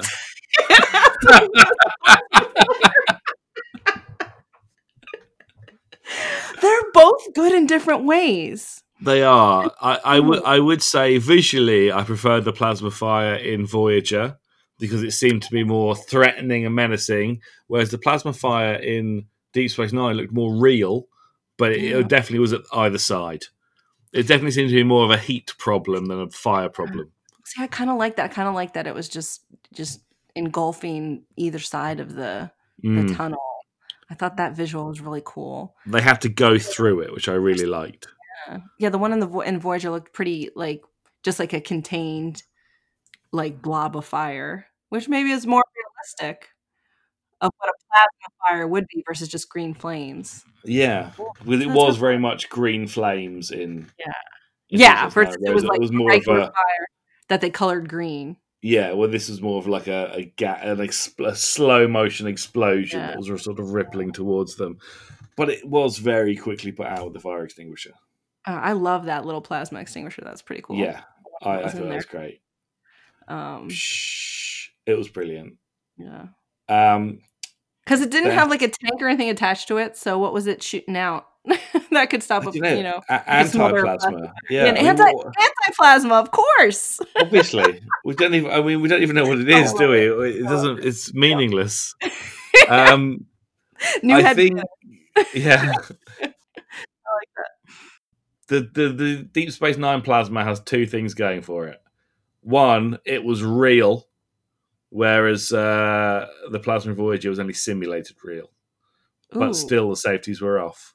Speaker 5: they're both good in different ways
Speaker 4: They are. I, I would I would say visually I prefer the plasma fire in Voyager because it seemed to be more threatening and menacing, whereas the plasma fire in Deep Space Nine looked more real, but it,
Speaker 5: Yeah.
Speaker 4: it definitely was at either side. It definitely seemed to be more of a heat problem than a fire problem.
Speaker 5: See, I kind of like that. I kind of like that it was just just engulfing either side of the the
Speaker 4: Mm.
Speaker 5: tunnel. I thought that visual was really cool.
Speaker 4: They had to go through it, which I really liked.
Speaker 5: Yeah, yeah the one in the Vo- in Voyager looked pretty like just like a contained like blob of fire, which maybe is more realistic of what a plasma fire would be versus just green flames.
Speaker 4: Yeah, Well, it
Speaker 5: That's
Speaker 4: was very much green flames in.
Speaker 5: Yeah.
Speaker 4: in
Speaker 5: Yeah,
Speaker 4: Deep Space
Speaker 5: versus it was like
Speaker 4: it was more of a
Speaker 5: fire that they colored green.
Speaker 4: Yeah, well, this is more of like a a, ga- an expl- a slow motion explosion
Speaker 5: Yeah.
Speaker 4: that was sort of rippling towards them, but it was very quickly put out with the fire extinguisher.
Speaker 5: Uh, I love that little plasma extinguisher. That's pretty cool.
Speaker 4: Yeah, I, I thought that was great.
Speaker 5: Um,
Speaker 4: Shh, it was brilliant.
Speaker 5: yeah.
Speaker 4: Um,
Speaker 5: Because it didn't have like a tank or anything attached to it, so what was it shooting out that could stop
Speaker 4: I
Speaker 5: a
Speaker 4: don't know,
Speaker 5: you know
Speaker 4: a-
Speaker 5: a
Speaker 4: anti-plasma.
Speaker 5: yeah,
Speaker 4: Yeah,
Speaker 5: an
Speaker 4: I mean,
Speaker 5: anti
Speaker 4: what-
Speaker 5: anti-plasma, of course.
Speaker 4: obviously we don't even. I mean, we don't even know what it is,
Speaker 5: Oh,
Speaker 4: do we? It doesn't. It's meaningless. Um,
Speaker 5: New
Speaker 4: I
Speaker 5: head
Speaker 4: think, yeah.
Speaker 5: like that.
Speaker 4: The, the the Deep Space Nine plasma has two things going for it. One, it was real, whereas uh, the plasma Voyager was only simulated real,
Speaker 5: Ooh,
Speaker 4: but still the safeties were off.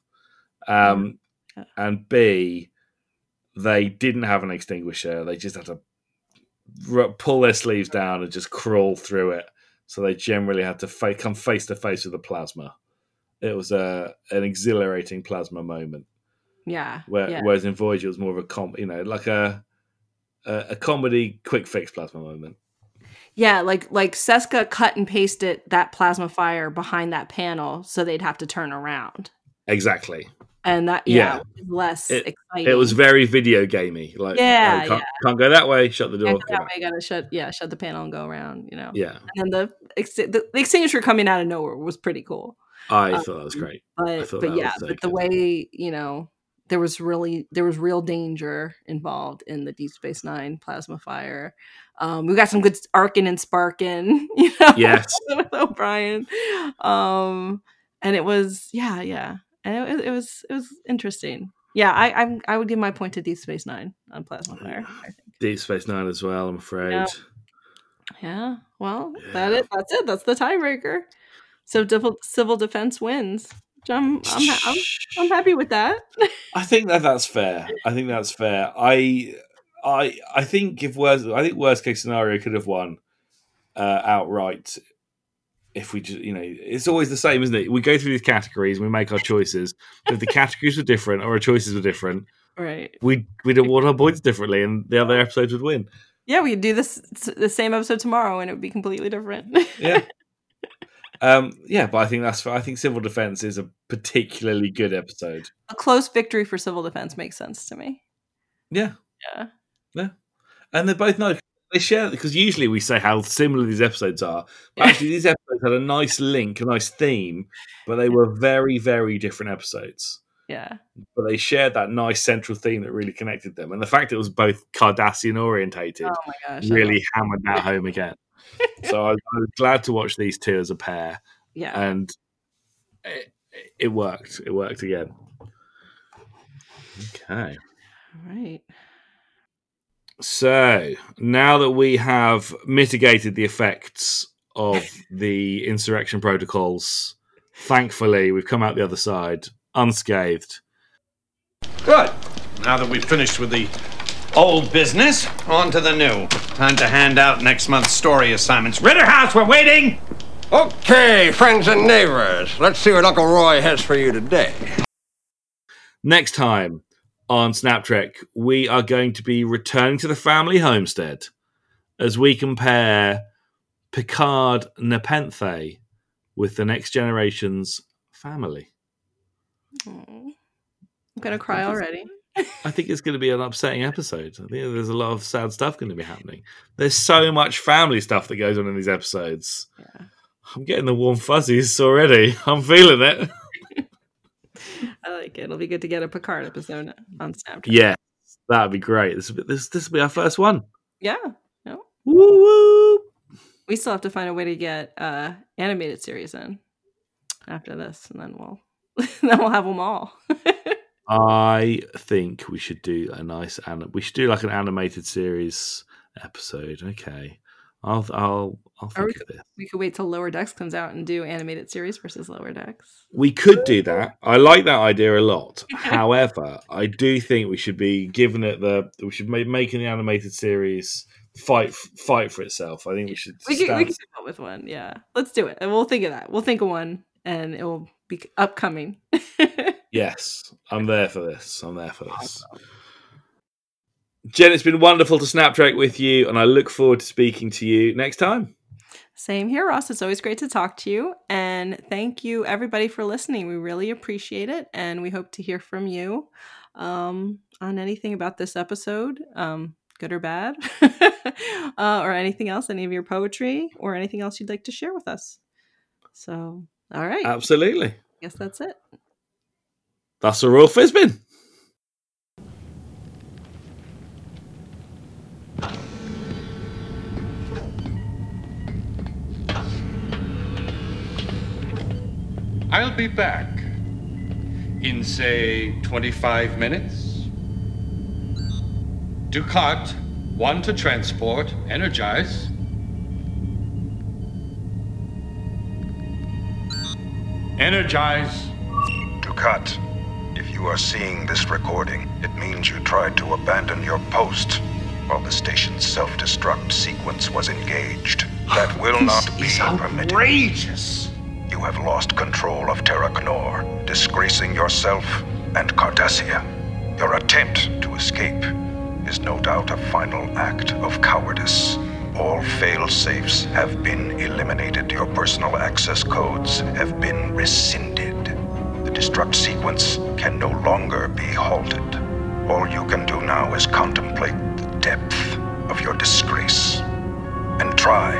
Speaker 4: Um,
Speaker 5: Yeah.
Speaker 4: And B, they didn't have an extinguisher; they just had to r- pull their sleeves down and just crawl through it. So they generally had to fa- come face to face with the plasma. It was a an exhilarating plasma moment.
Speaker 5: yeah,
Speaker 4: Where,
Speaker 5: yeah.
Speaker 4: Whereas in Voyager, it was more of a com, you know, like a a, a comedy quick fix plasma moment.
Speaker 5: yeah, like like Seska cut and pasted that plasma fire behind that panel, so they'd have to turn around,
Speaker 4: Exactly.
Speaker 5: And that
Speaker 4: Yeah.
Speaker 5: yeah, was less
Speaker 4: It-
Speaker 5: exciting.
Speaker 4: It was very video gamey. Like,
Speaker 5: Yeah,
Speaker 4: oh, can't, can't go that way. Shut the door. go
Speaker 5: that way gotta shut yeah shut the panel and go around, you know.
Speaker 4: Yeah,
Speaker 5: And the, the the extinguisher coming out of nowhere was pretty cool.
Speaker 4: I
Speaker 5: Um,
Speaker 4: thought that was great.
Speaker 5: but but yeah but the way you know there was really there was real danger involved in the deep space nine plasma fire um we got some good arcing and sparking you know
Speaker 4: Yes.
Speaker 5: with o'brien um and it was yeah yeah and it, was- it was it was interesting yeah i I'm, i would give my point to deep space nine on plasma fire I think.
Speaker 4: Deep Space Nine as well. I'm afraid.
Speaker 5: Yeah. yeah well that it that's it that's the tiebreaker so civil civil defense wins i'm i'm, ha- I'm I'm happy with that.
Speaker 4: I think that that's fair. I think that's fair. I, I, I think if worst, I think worst case scenario could have won uh, outright. If we just, you know, it's always the same, isn't it? We go through these categories, we make our choices. if the categories were different or our choices were different,
Speaker 5: Right.
Speaker 4: we we'd award our points differently, and the other episodes would win.
Speaker 5: Yeah, we could do this the same episode tomorrow and it would be completely different.
Speaker 4: Yeah. Um, yeah, but I think that's. I think Civil Defense is a particularly good episode.
Speaker 5: A close victory for civil defense makes sense to me.
Speaker 4: Yeah,
Speaker 5: Yeah.
Speaker 4: yeah, and they're both nice. They share because usually we say how similar these episodes are. But actually, these episodes had a nice link, a nice theme, but they were very, very different episodes.
Speaker 5: Yeah.
Speaker 4: But they shared that nice central theme that really connected them, and the fact it was both Cardassian orientated
Speaker 5: Oh gosh.
Speaker 4: Really hammered that home again. so I, I was glad to watch these two as a pair.
Speaker 5: Yeah.
Speaker 4: and it, it worked. It worked again. Okay.
Speaker 5: All right.
Speaker 4: So now that we have mitigated the effects of the insurrection protocols Thankfully, we've come out the other side unscathed.
Speaker 8: Good. Now that we've finished with the old business, on to the new. Time to hand out next month's story assignments. Ritterhouse, we're waiting!
Speaker 9: Okay, friends and neighbors, let's see what Uncle Roy has for you today.
Speaker 4: Next time on Snap Trek, we are going to be returning to the family homestead as we compare Picard Nepenthe with the next generation's family.
Speaker 5: Aw. I'm gonna cry already.
Speaker 4: I think it's going to be an upsetting episode. I think there's a lot of sad stuff going to be happening. There's so much family stuff that goes on in these episodes.
Speaker 5: Yeah.
Speaker 4: I'm getting the warm fuzzies already. I'm feeling it.
Speaker 5: I like it. It'll be good to get a Picard episode on Snap Trek.
Speaker 4: Yeah, that'd be great. This will be, this this will be our first one.
Speaker 5: Yeah. No.
Speaker 4: Woo woo!
Speaker 5: We still have to find a way to get uh animated series in after this, and then we'll then we'll have them all.
Speaker 4: I think we should do a nice and we should do like an animated series episode. Okay, I'll I'll I'll
Speaker 5: Or we
Speaker 4: think of this.
Speaker 5: we could wait till Lower Decks comes out and do animated series versus Lower Decks.
Speaker 4: We could do that. I like that idea a lot. However, I do think we should be giving it the we should be making the animated series fight fight for itself. I think we should.
Speaker 5: We could, we
Speaker 4: stand-
Speaker 5: could come up with one. Yeah, let's do it, and we'll think of that. We'll think of one, and it will be upcoming.
Speaker 4: Yes, I'm there for this. I'm there for this. Jen, it's been wonderful to snap track with you, and I look forward to speaking to you next time.
Speaker 5: Same here, Ross. It's always great to talk to you. And thank you, everybody, for listening. We really appreciate it. And we hope to hear from you um, on anything about this episode, um, good or bad, uh, or anything else, any of your poetry, or anything else you'd like to share with us. So, all right.
Speaker 4: Absolutely.
Speaker 5: guess that's it.
Speaker 4: That's a Royal Fizzbin.
Speaker 10: I'll be back in, say, 25 minutes. Dukat, one to transport, energize. Energize.
Speaker 11: Dukat, if you are seeing this recording, it means you tried to abandon your post while the station's self-destruct sequence was engaged. That will not be
Speaker 10: is
Speaker 11: permitted.
Speaker 10: outrageous.
Speaker 11: You have lost control of Terok Nor, disgracing yourself and Cardassia. Your attempt to escape is no doubt a final act of cowardice. All fail safes have been eliminated. Your personal access codes have been rescinded. The destruct sequence can no longer be halted. All you can do now is contemplate the depth of your disgrace and try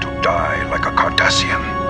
Speaker 11: to die like a Cardassian.